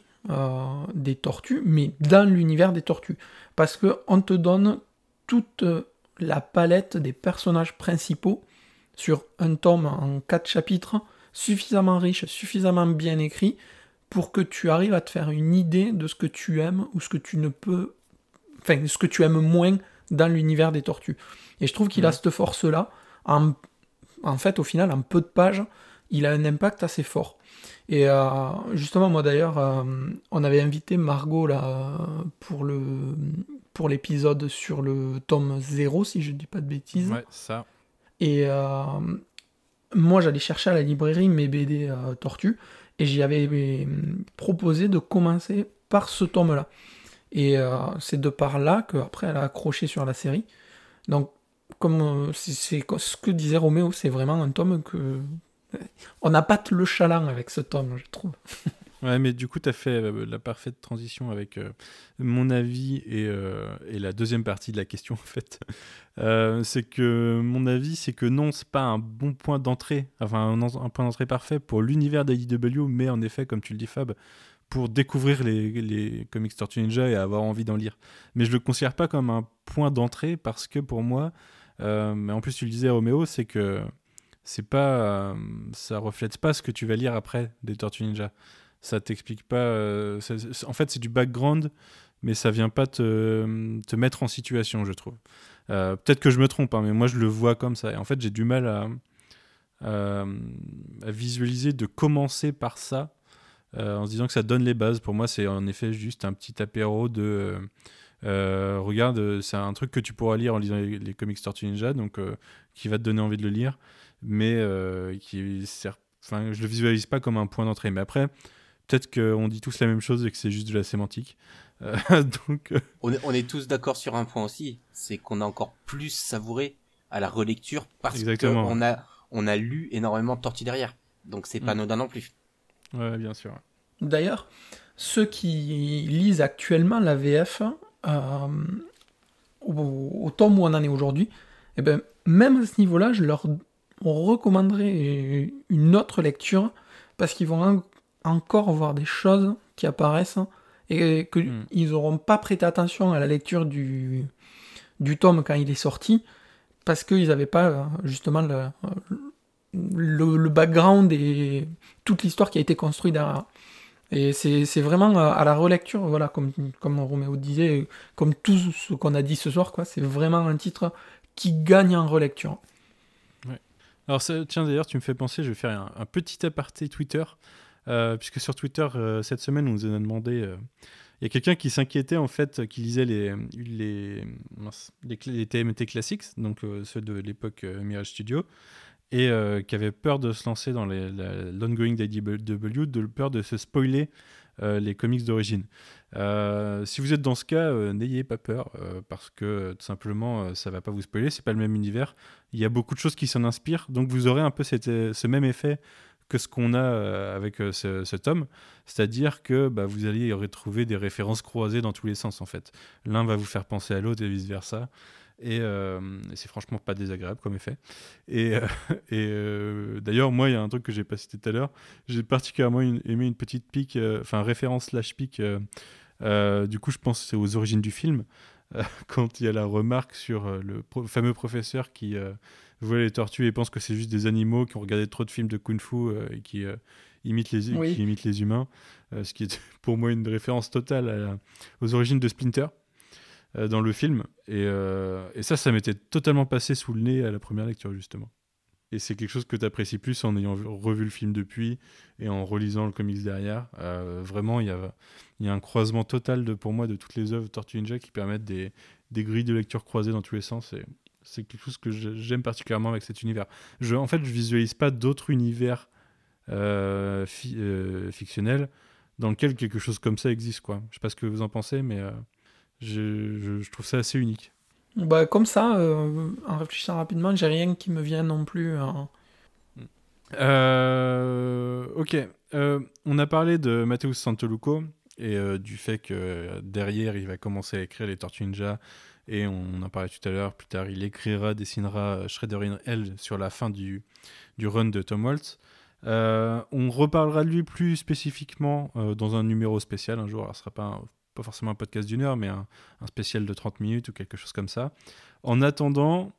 des tortues, mais dans l'univers des tortues. Parce que on te donne toute la palette des personnages principaux sur un tome en quatre chapitres, suffisamment riche, suffisamment bien écrit, pour que tu arrives à te faire une idée de ce que tu aimes ou ce que tu ne peux. Enfin, ce que tu aimes moins dans l'univers des tortues. Et je trouve qu'il a cette force-là. En, en fait, au final, en peu de pages, il a un impact assez fort. Et euh, justement, moi d'ailleurs, euh, on avait invité Margot là, pour le pour l'épisode sur le tome 0, si je dis pas de bêtises. Ouais, ça. Et euh, moi, j'allais chercher à la librairie mes BD euh, Tortues, et j'y avais euh, proposé de commencer par ce tome-là. Et euh, c'est de par là qu'après, elle a accroché sur la série. Donc, comme c'est ce que disait Roméo, c'est vraiment un tome que... On pas le chaland avec ce tome, je trouve. [laughs] Ouais, mais du coup, tu as fait la parfaite transition avec euh, mon avis et, euh, et la deuxième partie de la question, en fait. [laughs] Euh, c'est que mon avis, c'est que non, c'est pas un bon point d'entrée, enfin un, point d'entrée parfait pour l'univers d'IDW, mais en effet, comme tu le dis, Fab, pour découvrir les, les comics Tortue Ninja et avoir envie d'en lire. Mais je le considère pas comme un point d'entrée parce que pour moi, mais en plus tu le disais Roméo, c'est que c'est pas, ça reflète pas ce que tu vas lire après des Tortues Ninja ça t'explique pas. euh, en fait, c'est du background, mais ça vient pas te, te mettre en situation, je trouve. Euh, Peut-être que je me trompe, hein, mais moi je le vois comme ça. Et en fait, j'ai du mal à, visualiser de commencer par ça euh, en se disant que ça donne les bases. Pour moi, c'est en effet juste un petit apéro de. regarde, c'est un truc que tu pourras lire en lisant les, comics Tortue Ninja, donc qui va te donner envie de le lire, mais qui sert. Enfin, je le visualise pas comme un point d'entrée. Mais après, peut-être qu'on dit tous la même chose et que c'est juste de la sémantique. Euh, [laughs] donc, euh, On est, on est tous d'accord sur un point aussi, c'est qu'on a encore plus savouré à la relecture parce qu'on a, on a lu énormément de tortilles derrière. Donc c'est pas Mm. anodin non plus. ouais, bien sûr. D'ailleurs, ceux qui lisent actuellement la VF, euh, au, au tome où on en est aujourd'hui, eh ben, même à ce niveau-là, je leur recommanderais une autre lecture parce qu'ils vont encore voir des choses qui apparaissent et qu'ils Mm. n'auront pas prêté attention à la lecture du, du tome quand il est sorti parce qu'ils n'avaient pas euh, justement le, le, le background et toute l'histoire qui a été construite derrière. Et c'est vraiment euh, à la relecture, voilà, comme, comme Roméo disait, comme tout ce qu'on a dit ce soir, quoi. C'est vraiment un titre qui gagne en relecture. Alors, ça- tiens, d'ailleurs, tu me fais penser, je vais faire un, un petit aparté Twitter, puisque sur Twitter, euh, cette semaine, on nous a demandé. euh, Il y a quelqu'un qui s'inquiétait, en fait, qui lisait les, les, les, les TMT classiques, donc euh, ceux de l'époque euh, Mirage Studio, et euh, qui avait peur de se lancer dans l'ongoing d'IDW, de peur de se spoiler euh, les comics d'origine. Euh, si vous êtes dans ce cas, euh, n'ayez pas peur, euh, parce que euh, tout simplement, euh, ça va pas vous spoiler, c'est pas le même univers. Il y a beaucoup de choses qui s'en inspirent, donc vous aurez un peu euh, ce même effet que ce qu'on a euh, avec euh, ce, ce tome, c'est-à-dire que bah, vous allez y retrouver des références croisées dans tous les sens en fait. L'un va vous faire penser à l'autre et vice-versa. Et, euh, et c'est franchement pas désagréable comme effet. Et, [laughs] d'ailleurs, moi, il y a un truc que j'ai pas cité tout à l'heure. J'ai particulièrement aimé une petite pique, enfin référence slash pique. du coup, je pense c'est aux origines du film, [laughs] quand il y a la remarque sur le fameux professeur qui voit les tortues et pense que c'est juste des animaux qui ont regardé trop de films de kung-fu euh, et qui, euh, imitent les, Oui. qui imitent les humains, euh, ce qui est [laughs] pour moi une référence totale à aux origines de Splinter dans le film. Et, et ça, ça m'était totalement passé sous le nez à la première lecture, justement. Et c'est quelque chose que tu apprécies plus en ayant vu- revu le film depuis et en relisant le comics derrière. Euh, vraiment, il y a, y a un croisement total de, pour moi de toutes les œuvres Tortue Ninja qui permettent des, des grilles de lecture croisées dans tous les sens. Et c'est quelque chose que j'aime particulièrement avec cet univers. Je, en fait, je visualise pas d'autres univers euh, fi- euh, fictionnels dans lequel quelque chose comme ça existe. Quoi. Je sais pas ce que vous en pensez, mais euh, je, je- je trouve ça assez unique. Bah, comme ça, euh, en réfléchissant rapidement, j'ai rien qui me vient non plus. hein. Euh, ok, Euh, on a parlé de Matheus Santoluco et euh, du fait que derrière il va commencer à écrire les Tortues Ninja et on en parlait tout à l'heure, plus tard il écrira, dessinera Shredder in Hell sur la fin du, du run de Tom Waltz. Euh, on reparlera de lui plus spécifiquement euh, dans un numéro spécial un jour, alors ce sera pas, un- pas forcément un podcast d'une heure mais un, un spécial de 30 minutes ou quelque chose comme ça. En attendant,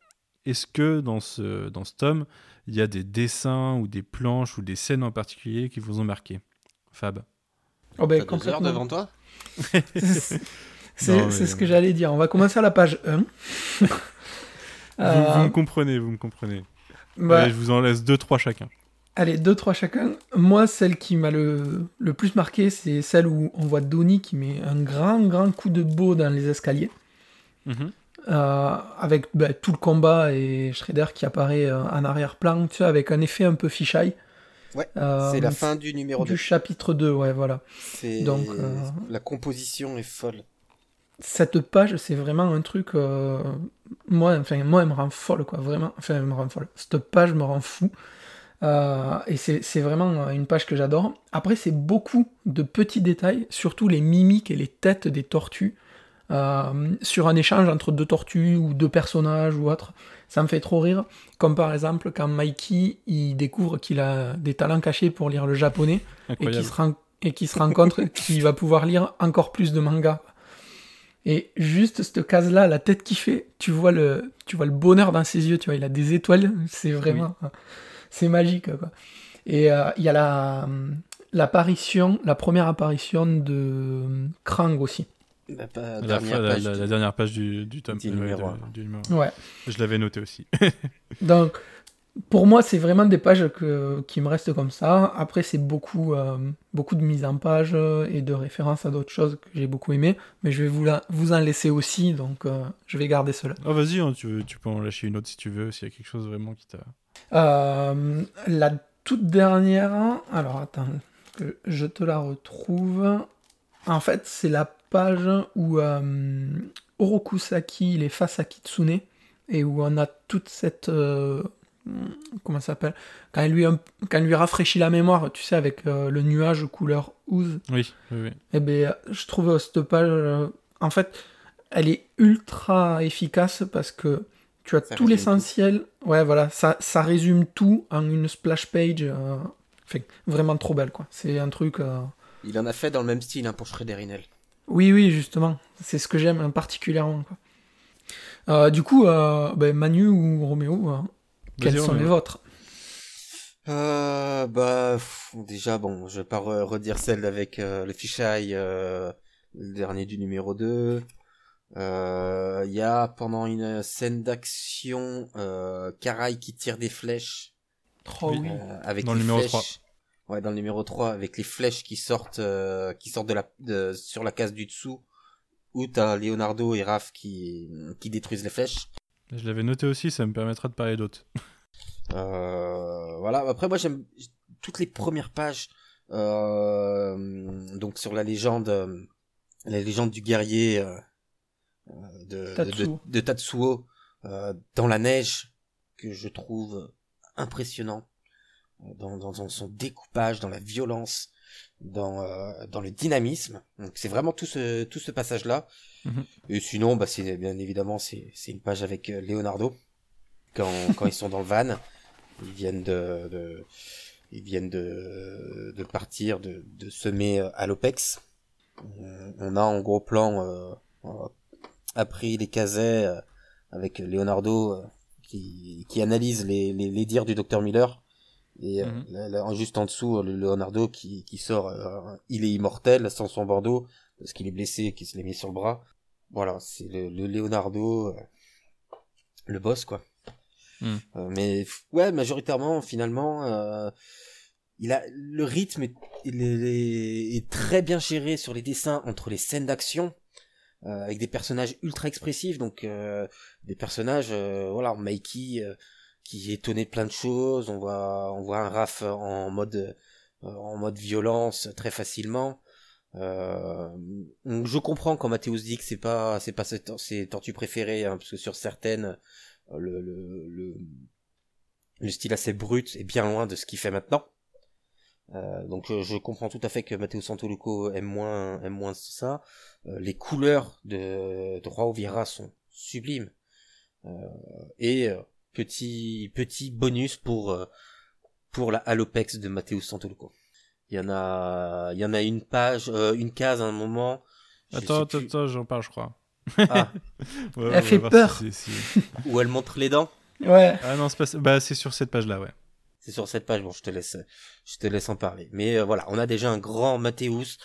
est-ce que dans ce, dans ce tome, il y a des dessins ou des planches ou des scènes en particulier qui vous ont marqué? Fab? Oh, ben, T'as deux heures devant toi? [laughs] [laughs] C'est mais- ce que j'allais dire. On va commencer à la page 1. [laughs] vous, Euh, vous me comprenez, vous me comprenez. bah, Allez, je vous en laisse deux, trois chacun. Allez, deux, trois chacun. Moi, celle qui m'a le, le plus marqué, c'est celle où on voit Donnie qui met un grand, grand coup de beau dans les escaliers. Mhm. Euh, avec bah, tout le combat et Shredder qui apparaît euh, en arrière-plan, tu sais, avec un effet un peu fisheye. Ouais, Euh, c'est la fin du numéro du 2. chapitre 2, ouais, voilà. Donc, euh, La composition est folle. Cette page, c'est vraiment un truc. euh, moi, enfin, moi, elle me rend folle, quoi, vraiment. Enfin, elle me rend folle. Cette page me rend fou. Euh, et c'est vraiment une page que j'adore. Après, c'est beaucoup de petits détails, surtout les mimiques et les têtes des tortues. euh, sur un échange entre deux tortues ou deux personnages ou autre. Ça me fait trop rire. Comme par exemple quand Mikey il découvre qu'il a des talents cachés pour lire le japonais et Incroyable. qui se, rend, et qui se rend compte [laughs] qu'il va pouvoir lire encore plus de mangas. Et juste cette case-là, la tête qu'il fait, tu vois, le, tu vois le bonheur dans ses yeux, tu vois, il a des étoiles, [laughs] c'est vraiment... C'est magique, quoi. Et euh, il y a la, l'apparition, la première apparition de Krang aussi. La, pa- La, dernière la- page la- du- la dernière page du, du tome. du ouais, numéro de- du numéro. Ouais. Je l'avais noté aussi. Donc, pour moi, c'est vraiment des pages que, qui me restent comme ça. Après, c'est beaucoup, euh, beaucoup de mise en page et de références à d'autres choses que j'ai beaucoup aimé. Mais je vais vous, la, vous en laisser aussi, donc euh, je vais garder cela. oh, vas-y, hein, tu, peux en lâcher une autre si tu veux, s'il y a quelque chose vraiment qui t'a. Euh, la toute dernière, alors attends, que je te la retrouve. En fait, c'est la page où Orokusaki il est face à Kitsune et où on a toute cette. euh, comment ça s'appelle quand, elle lui, un- quand elle lui rafraîchit la mémoire, tu sais, avec euh, le nuage couleur ouze. Oui, oui, oui. Eh ben, je trouve euh, cette page, euh, en fait, elle est ultra efficace parce que tu as Ça tout l'essentiel. Ouais, voilà, ça, ça résume tout en une splash page. euh, enfin, vraiment trop belle, quoi. C'est un truc. euh, Il en a fait dans le même style hein, pour Inel. Oui, oui, justement. C'est ce que j'aime particulièrement, quoi. Euh, du coup, euh, ben, Manu ou Roméo, euh, quels sont les vôtres? Euh, bah, pff, déjà, bon, je vais pas re- redire celle avec euh, le fisheye, euh, le dernier du numéro 2. Euh, Il y a, pendant une scène d'action, euh, Karai qui tire des flèches. Oh oui. euh, avec Dans le numéro flèches. Ouais, dans le numéro 3, avec les flèches qui sortent, euh, qui sortent de la, de, sur la case du dessous, où t'as Leonardo et Raph qui, qui détruisent les flèches. Je l'avais noté aussi, ça me permettra de parler d'autres. [laughs] Euh, voilà. Après, moi, j'aime toutes les premières pages. euh, donc sur la légende, euh, la légende du guerrier euh, euh, de, de, Tatsuo. de- de Tatsuo euh, dans la neige que je trouve impressionnant dans, dans, dans son découpage, dans la violence, dans, euh, dans le dynamisme. Donc c'est vraiment tout ce tout ce passage Mhm. Et sinon, bah c'est bien évidemment c'est c'est une page avec euh, Leonardo quand [laughs] quand ils sont dans le van, ils viennent de, de ils viennent de de partir, de de semer euh, à l'Opex. On, on a en gros plan euh, euh, appris les casets avec Leonardo qui qui analyse les les, les dires du docteur Miller. Et Mhm. là- juste en dessous, le Leonardo qui, qui sort, euh, il est immortel sans son bandeau parce qu'il est blessé, qu'il se l'est mis sur le bras. Voilà, c'est le, le Leonardo, euh, le boss quoi. Mhm. Euh, mais ouais, majoritairement finalement, euh, il a le rythme est, il est, est très bien géré sur les dessins entre les scènes d'action. euh, avec des personnages ultra expressifs, donc euh, des personnages, euh, voilà, Mikey qui est étonné de plein de choses. On voit, on voit un Raph en mode, en mode violence très facilement. Euh, je comprends quand Mathéus dit que c'est pas c'est pas ses, tor- ses tortues préférées hein, parce que sur certaines euh, le, le, le, le style assez brut est bien loin de ce qu'il fait maintenant. Euh, donc je, comprends tout à fait que Matteo Santoluco aime moins ça. Les couleurs de, de Roi Vira sont sublimes. Et petit petit bonus pour pour la Halopex de Matteo Santoluco. Il y en a il y en a une page euh, une case à un moment. Attends, attends, plus, attends, j'en parle, je crois. Ah. [laughs] Ouais, Elle fait peur. si où elle montre les dents. Ouais. Ah non, c'est pas... bah, c'est sur cette page-là, ouais. C'est sur cette page. Bon, je te laisse, je te laisse en parler. Mais euh, voilà, on a déjà un grand Mathéus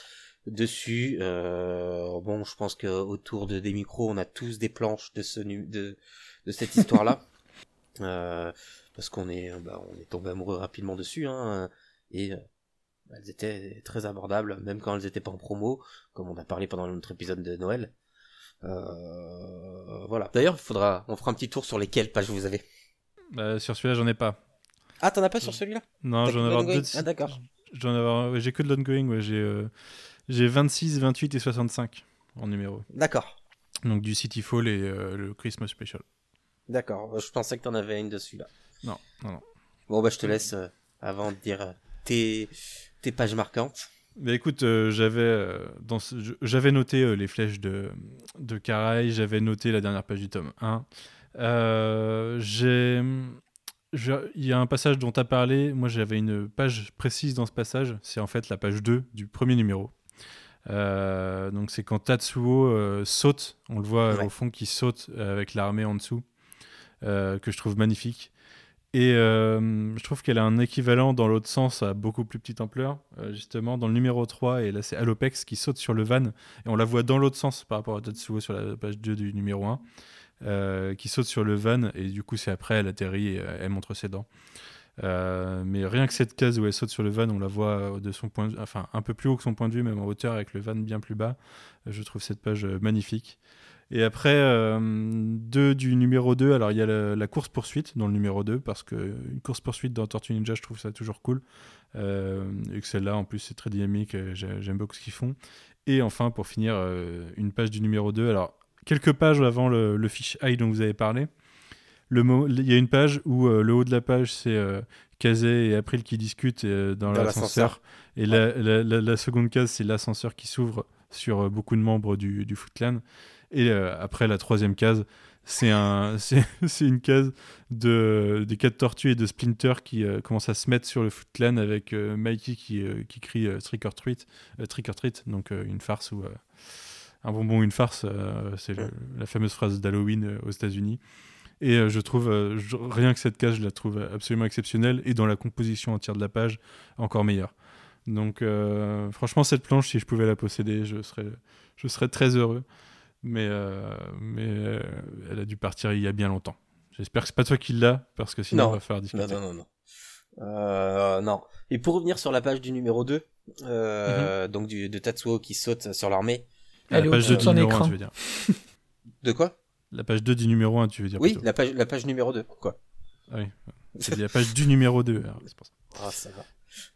dessus. Euh, bon, je pense que autour de des micros, on a tous des planches de ce nu- de de cette histoire-là, [laughs] euh, parce qu'on est, bah, on est tombé amoureux rapidement dessus, hein, et euh, elles étaient très abordables, même quand elles étaient pas en promo, comme on a parlé pendant notre épisode de Noël. Euh, voilà. D'ailleurs, il faudra, on fera un petit tour sur lesquelles pages vous avez. Bah, sur celui-là, j'en ai pas. Ah, t'en as pas sur celui-là? Non, j'en ai avoir deux. Ah, d'accord. J'en ai J'ai que de l'ongoing, ouais. J'ai euh, j'ai 26, 28 et 65 en numéro. D'accord. Donc du City Fall et euh, le Christmas Special. D'accord, je pensais que t'en avais une de celui-là. Non, non, non. Bon bah je te laisse euh, avant de dire tes, tes pages marquantes. Bah écoute, euh, j'avais euh, j'avais noté euh, les flèches de de Karai, j'avais noté la dernière page du tome 1. Euh, j'ai il y a un passage dont tu as parlé, moi j'avais une page précise dans ce passage, c'est en fait la page 2 du premier numéro. Euh, donc c'est quand Tatsuo saute, on le voit Ouais. au fond qui saute avec l'armée en dessous, que je trouve magnifique. Et euh, je trouve qu'elle a un équivalent dans l'autre sens à beaucoup plus petite ampleur, euh, justement dans le numéro 3, et là c'est Alopex qui saute sur le van, et on la voit dans l'autre sens par rapport à Tatsuo sur la page 2 du numéro 1, euh, qui saute sur le van, et du coup c'est après elle atterrit et elle montre ses dents. Mais rien que cette case où elle saute sur le van, on la voit de son point de- enfin un peu plus haut que son point de vue, même en hauteur avec le van bien plus bas. Je trouve cette page magnifique. Et après, euh, deux du numéro 2, alors il y a la, la course-poursuite dans le numéro 2, parce qu'une course-poursuite dans Tortue Ninja, je trouve ça toujours cool. Euh, et que celle-là, en plus, c'est très dynamique, euh, j'ai- j'aime beaucoup ce qu'ils font. Et enfin, pour finir, euh, une page du numéro 2. Alors, quelques pages avant le, le fiche eye dont vous avez parlé. Le Il y a une page où le haut de la page, c'est Kazé et April qui discutent dans, Dans l'ascenseur. Et la, la- la- la seconde case, c'est l'ascenseur qui s'ouvre sur beaucoup de membres du, du Foot Clan. Et euh, après, la troisième case, c'est un, [laughs] une case de, des quatre tortues et de Splinter qui euh, commencent à se mettre sur le Foot Clan avec euh, Mikey qui, euh, qui crie Trick or Treat, Trick or Treat, donc une farce ou un bonbon ou une farce, c'est la fameuse phrase d'Halloween aux États-Unis. Et euh, je trouve, euh, je- rien que cette case, je la trouve absolument exceptionnelle. Et dans la composition entière de la page, encore meilleure. Donc, euh, franchement, cette planche, si je pouvais la posséder, je serais, je serais très heureux. Mais, euh, mais euh, elle a dû partir il y a bien longtemps. J'espère que c'est pas toi qui l'as, parce que sinon Non. on va faire discuter. Non, non, non, non. Euh, non. Et pour revenir sur la page du numéro 2, euh, donc du, de Tatsuo qui saute sur l'armée. La Elle est page au-dessus 2 de du numéro 1, écran. tu veux dire. De quoi? La page 2 du numéro 1, tu veux dire. Oui, plutôt. la page, la page numéro 2, quoi. Ah oui. C'est la page du numéro 2. alors, c'est pour ça. Ah, ça va.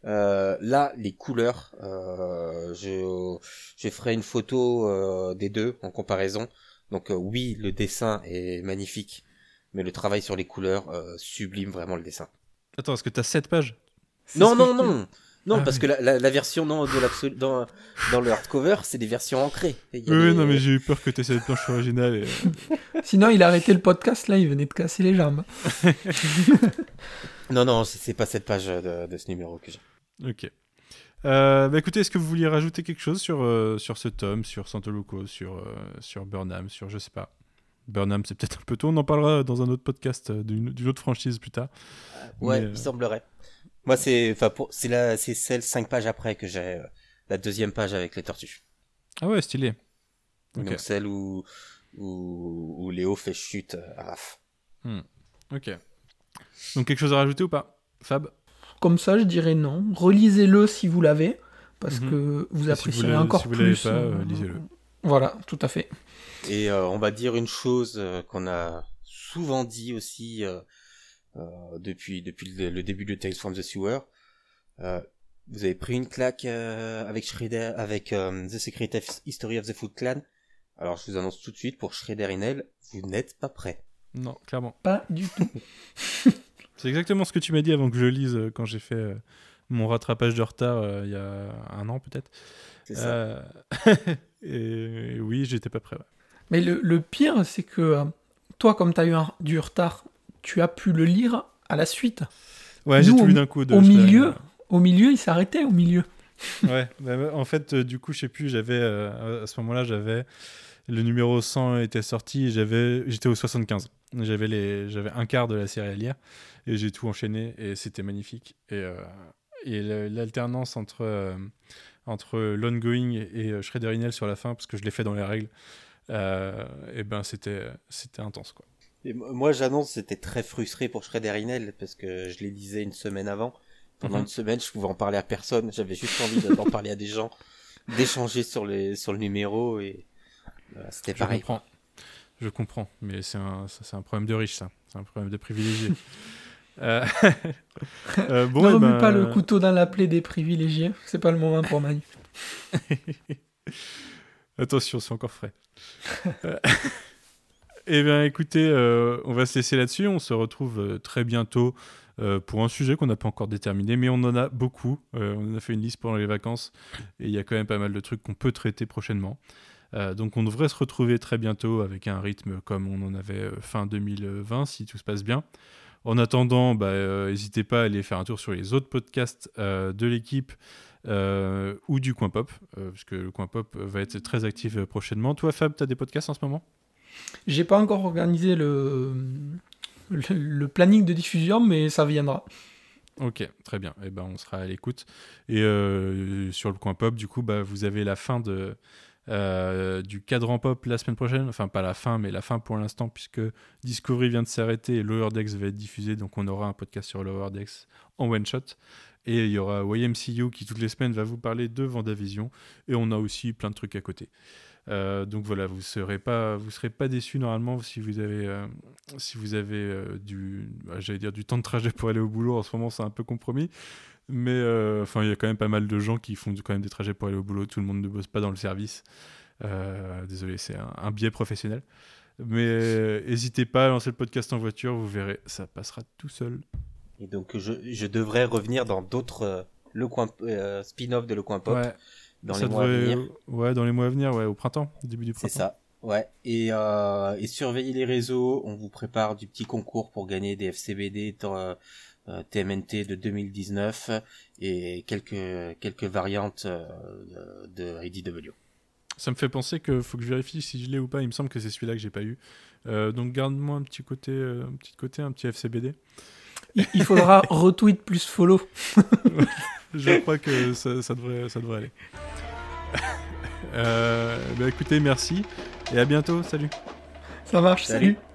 Euh, là, les couleurs, euh, je, je ferai une photo euh, des deux en comparaison. Donc oui, le dessin est magnifique, mais le travail sur les couleurs sublime vraiment le dessin. Attends, est-ce que t'as 7 pages? Non, non, non, non, Ah parce oui. que la, la, la version non, de l'absolu- dans, dans le hardcover, c'est des versions ancrées. Oui, des- non, mais j'ai eu peur que tu cette planche originale. Et... euh, [laughs] Sinon, il a arrêté le podcast, là, il venait de casser les jambes. [laughs] Non, non, c'est pas cette page de, de ce numéro que j'ai. Ok. Euh, bah écoutez, est-ce que vous vouliez rajouter quelque chose sur, euh, sur ce tome, sur Santoluco, sur, euh, sur Burnham, sur je sais pas. Burnham, c'est peut-être un peu tôt, on en parlera dans un autre podcast euh, d'une d'une autre franchise plus tard. Ouais, Mais, euh, il semblerait. Moi, c'est, enfin, pour, c'est la, c'est celle cinq pages après que j'ai euh, la deuxième page avec les tortues. Ah ouais, stylé. Donc celle où, où, où Léo fait chute euh, à Raph. Ok. Donc quelque chose à rajouter ou pas Fab? Comme ça, je dirais non. Relisez-le si vous l'avez, parce Mhm. que vous Et si vous encore si vous l'avez plus. pas, euh, euh, lisez-le. Voilà, tout à fait. Et euh, on va dire une chose euh, qu'on a souvent dit aussi depuis depuis le, le début de Tales from the Sewer. Euh, Vous avez pris une claque euh, avec Shredder, avec euh, The Secret History of the Foot Clan. Alors je vous annonce tout de suite pour Shredder in Hell, vous n'êtes pas prêt. Non, clairement. Pas du tout. [laughs] [laughs] C'est exactement ce que tu m'as dit avant que je lise euh, quand j'ai fait euh, mon rattrapage de retard euh, il y a un an peut-être. C'est ça. Euh, [laughs] et oui, j'étais pas prêt. ouais. Mais le, le pire, c'est que euh, toi, comme tu as eu un- du retard, tu as pu le lire à la suite. Ouais, j'ai tout lu d'un coup. de au milieu, au milieu, il s'arrêtait au milieu. [laughs] Ouais, bah, bah, en fait, euh, du coup, je sais plus, j'avais, euh, à ce moment-là, j'avais, le numéro 100 était sorti, j'avais, j'étais au 75. J'avais, les, j'avais un quart de la série à lire, et j'ai tout enchaîné, et c'était magnifique. Et, euh, et l'alternance entre, entre l'ongoing et Shredder in Hell sur la fin, parce que je l'ai fait dans les règles, et ben c'était, c'était intense, quoi. Et moi, j'annonce, c'était très frustré pour Shredder in Hell parce que je les lisais une semaine avant. Pendant Mhm. une semaine, je pouvais en parler à personne. J'avais juste envie de- d'en [laughs] parler à des gens, d'échanger sur les sur le numéro et voilà, c'était Je pareil. comprends. Je comprends, mais c'est un, ça, c'est un problème de riche, ça. C'est un problème de privilégié. [laughs] Euh, [laughs] euh, bon, ne eh remue ben, pas le couteau dans la plaie des privilégiés. C'est pas le moment pour Manu. Attention, c'est encore frais. Eh bien, écoutez, euh, on va se laisser là-dessus. On se retrouve euh, très bientôt euh, pour un sujet qu'on n'a pas encore déterminé, mais on en a beaucoup. On en a fait une liste pendant les vacances et il y a quand même pas mal de trucs qu'on peut traiter prochainement. Donc, on devrait se retrouver très bientôt avec un rythme comme on en avait fin 2020, si tout se passe bien. En attendant, bah, n'hésitez pas à aller faire un tour sur les autres podcasts de l'équipe ou du Coin Pop, parce que le Coin Pop va être très actif prochainement. Toi, Fab, tu as des podcasts en ce moment? J'ai pas encore organisé le, planning de diffusion, mais ça viendra. Ok, très bien. Eh ben, on sera à l'écoute. Et euh, sur le Coin Pop, du coup, bah, vous avez la fin de, euh, du cadran pop la semaine prochaine. Enfin, pas la fin, mais la fin pour l'instant, puisque Discovery vient de s'arrêter et Lower Decks va être diffusé. Donc, on aura un podcast sur Lower Decks en one shot. Et il y aura YMCU qui, toutes les semaines, va vous parler de Vendavision. Et on a aussi plein de trucs à côté. Euh, donc voilà, vous serez pas, vous serez pas déçus normalement si vous avez, euh, si vous avez euh, du, bah, j'allais dire du temps de trajet pour aller au boulot. En ce moment, c'est un peu compromis, mais euh, enfin, il y a quand même pas mal de gens qui font quand même des trajets pour aller au boulot. Tout le monde ne bosse pas dans le service. Euh, désolé, c'est un, un biais professionnel. Mais euh, n'hésitez pas à lancer le podcast en voiture, vous verrez, ça passera tout seul. Et donc je, je devrais revenir dans d'autres euh, le coin euh, spin-off de le coin pop Ouais. Dans Ça les mois à venir. Ouais, dans les mois à venir, ouais, au printemps, début du C'est printemps. ça. Ouais. Et, euh, et surveillez les réseaux. On vous prépare du petit concours pour gagner des FCBD euh, euh, TMNT de 2019 et quelques quelques variantes euh, de IDW. Ça me fait penser que faut que je vérifie si je l'ai ou pas. Il me semble que c'est celui-là que j'ai pas eu. Euh, donc garde-moi un petit côté, euh, un petit côté, un petit FCBD. Il, faudra [laughs] retweet plus follow. [laughs] Je crois que ça, ça devrait, ça devrait aller. [laughs] euh, bah écoutez, merci et à bientôt. Salut. Ça marche, Salut. salut.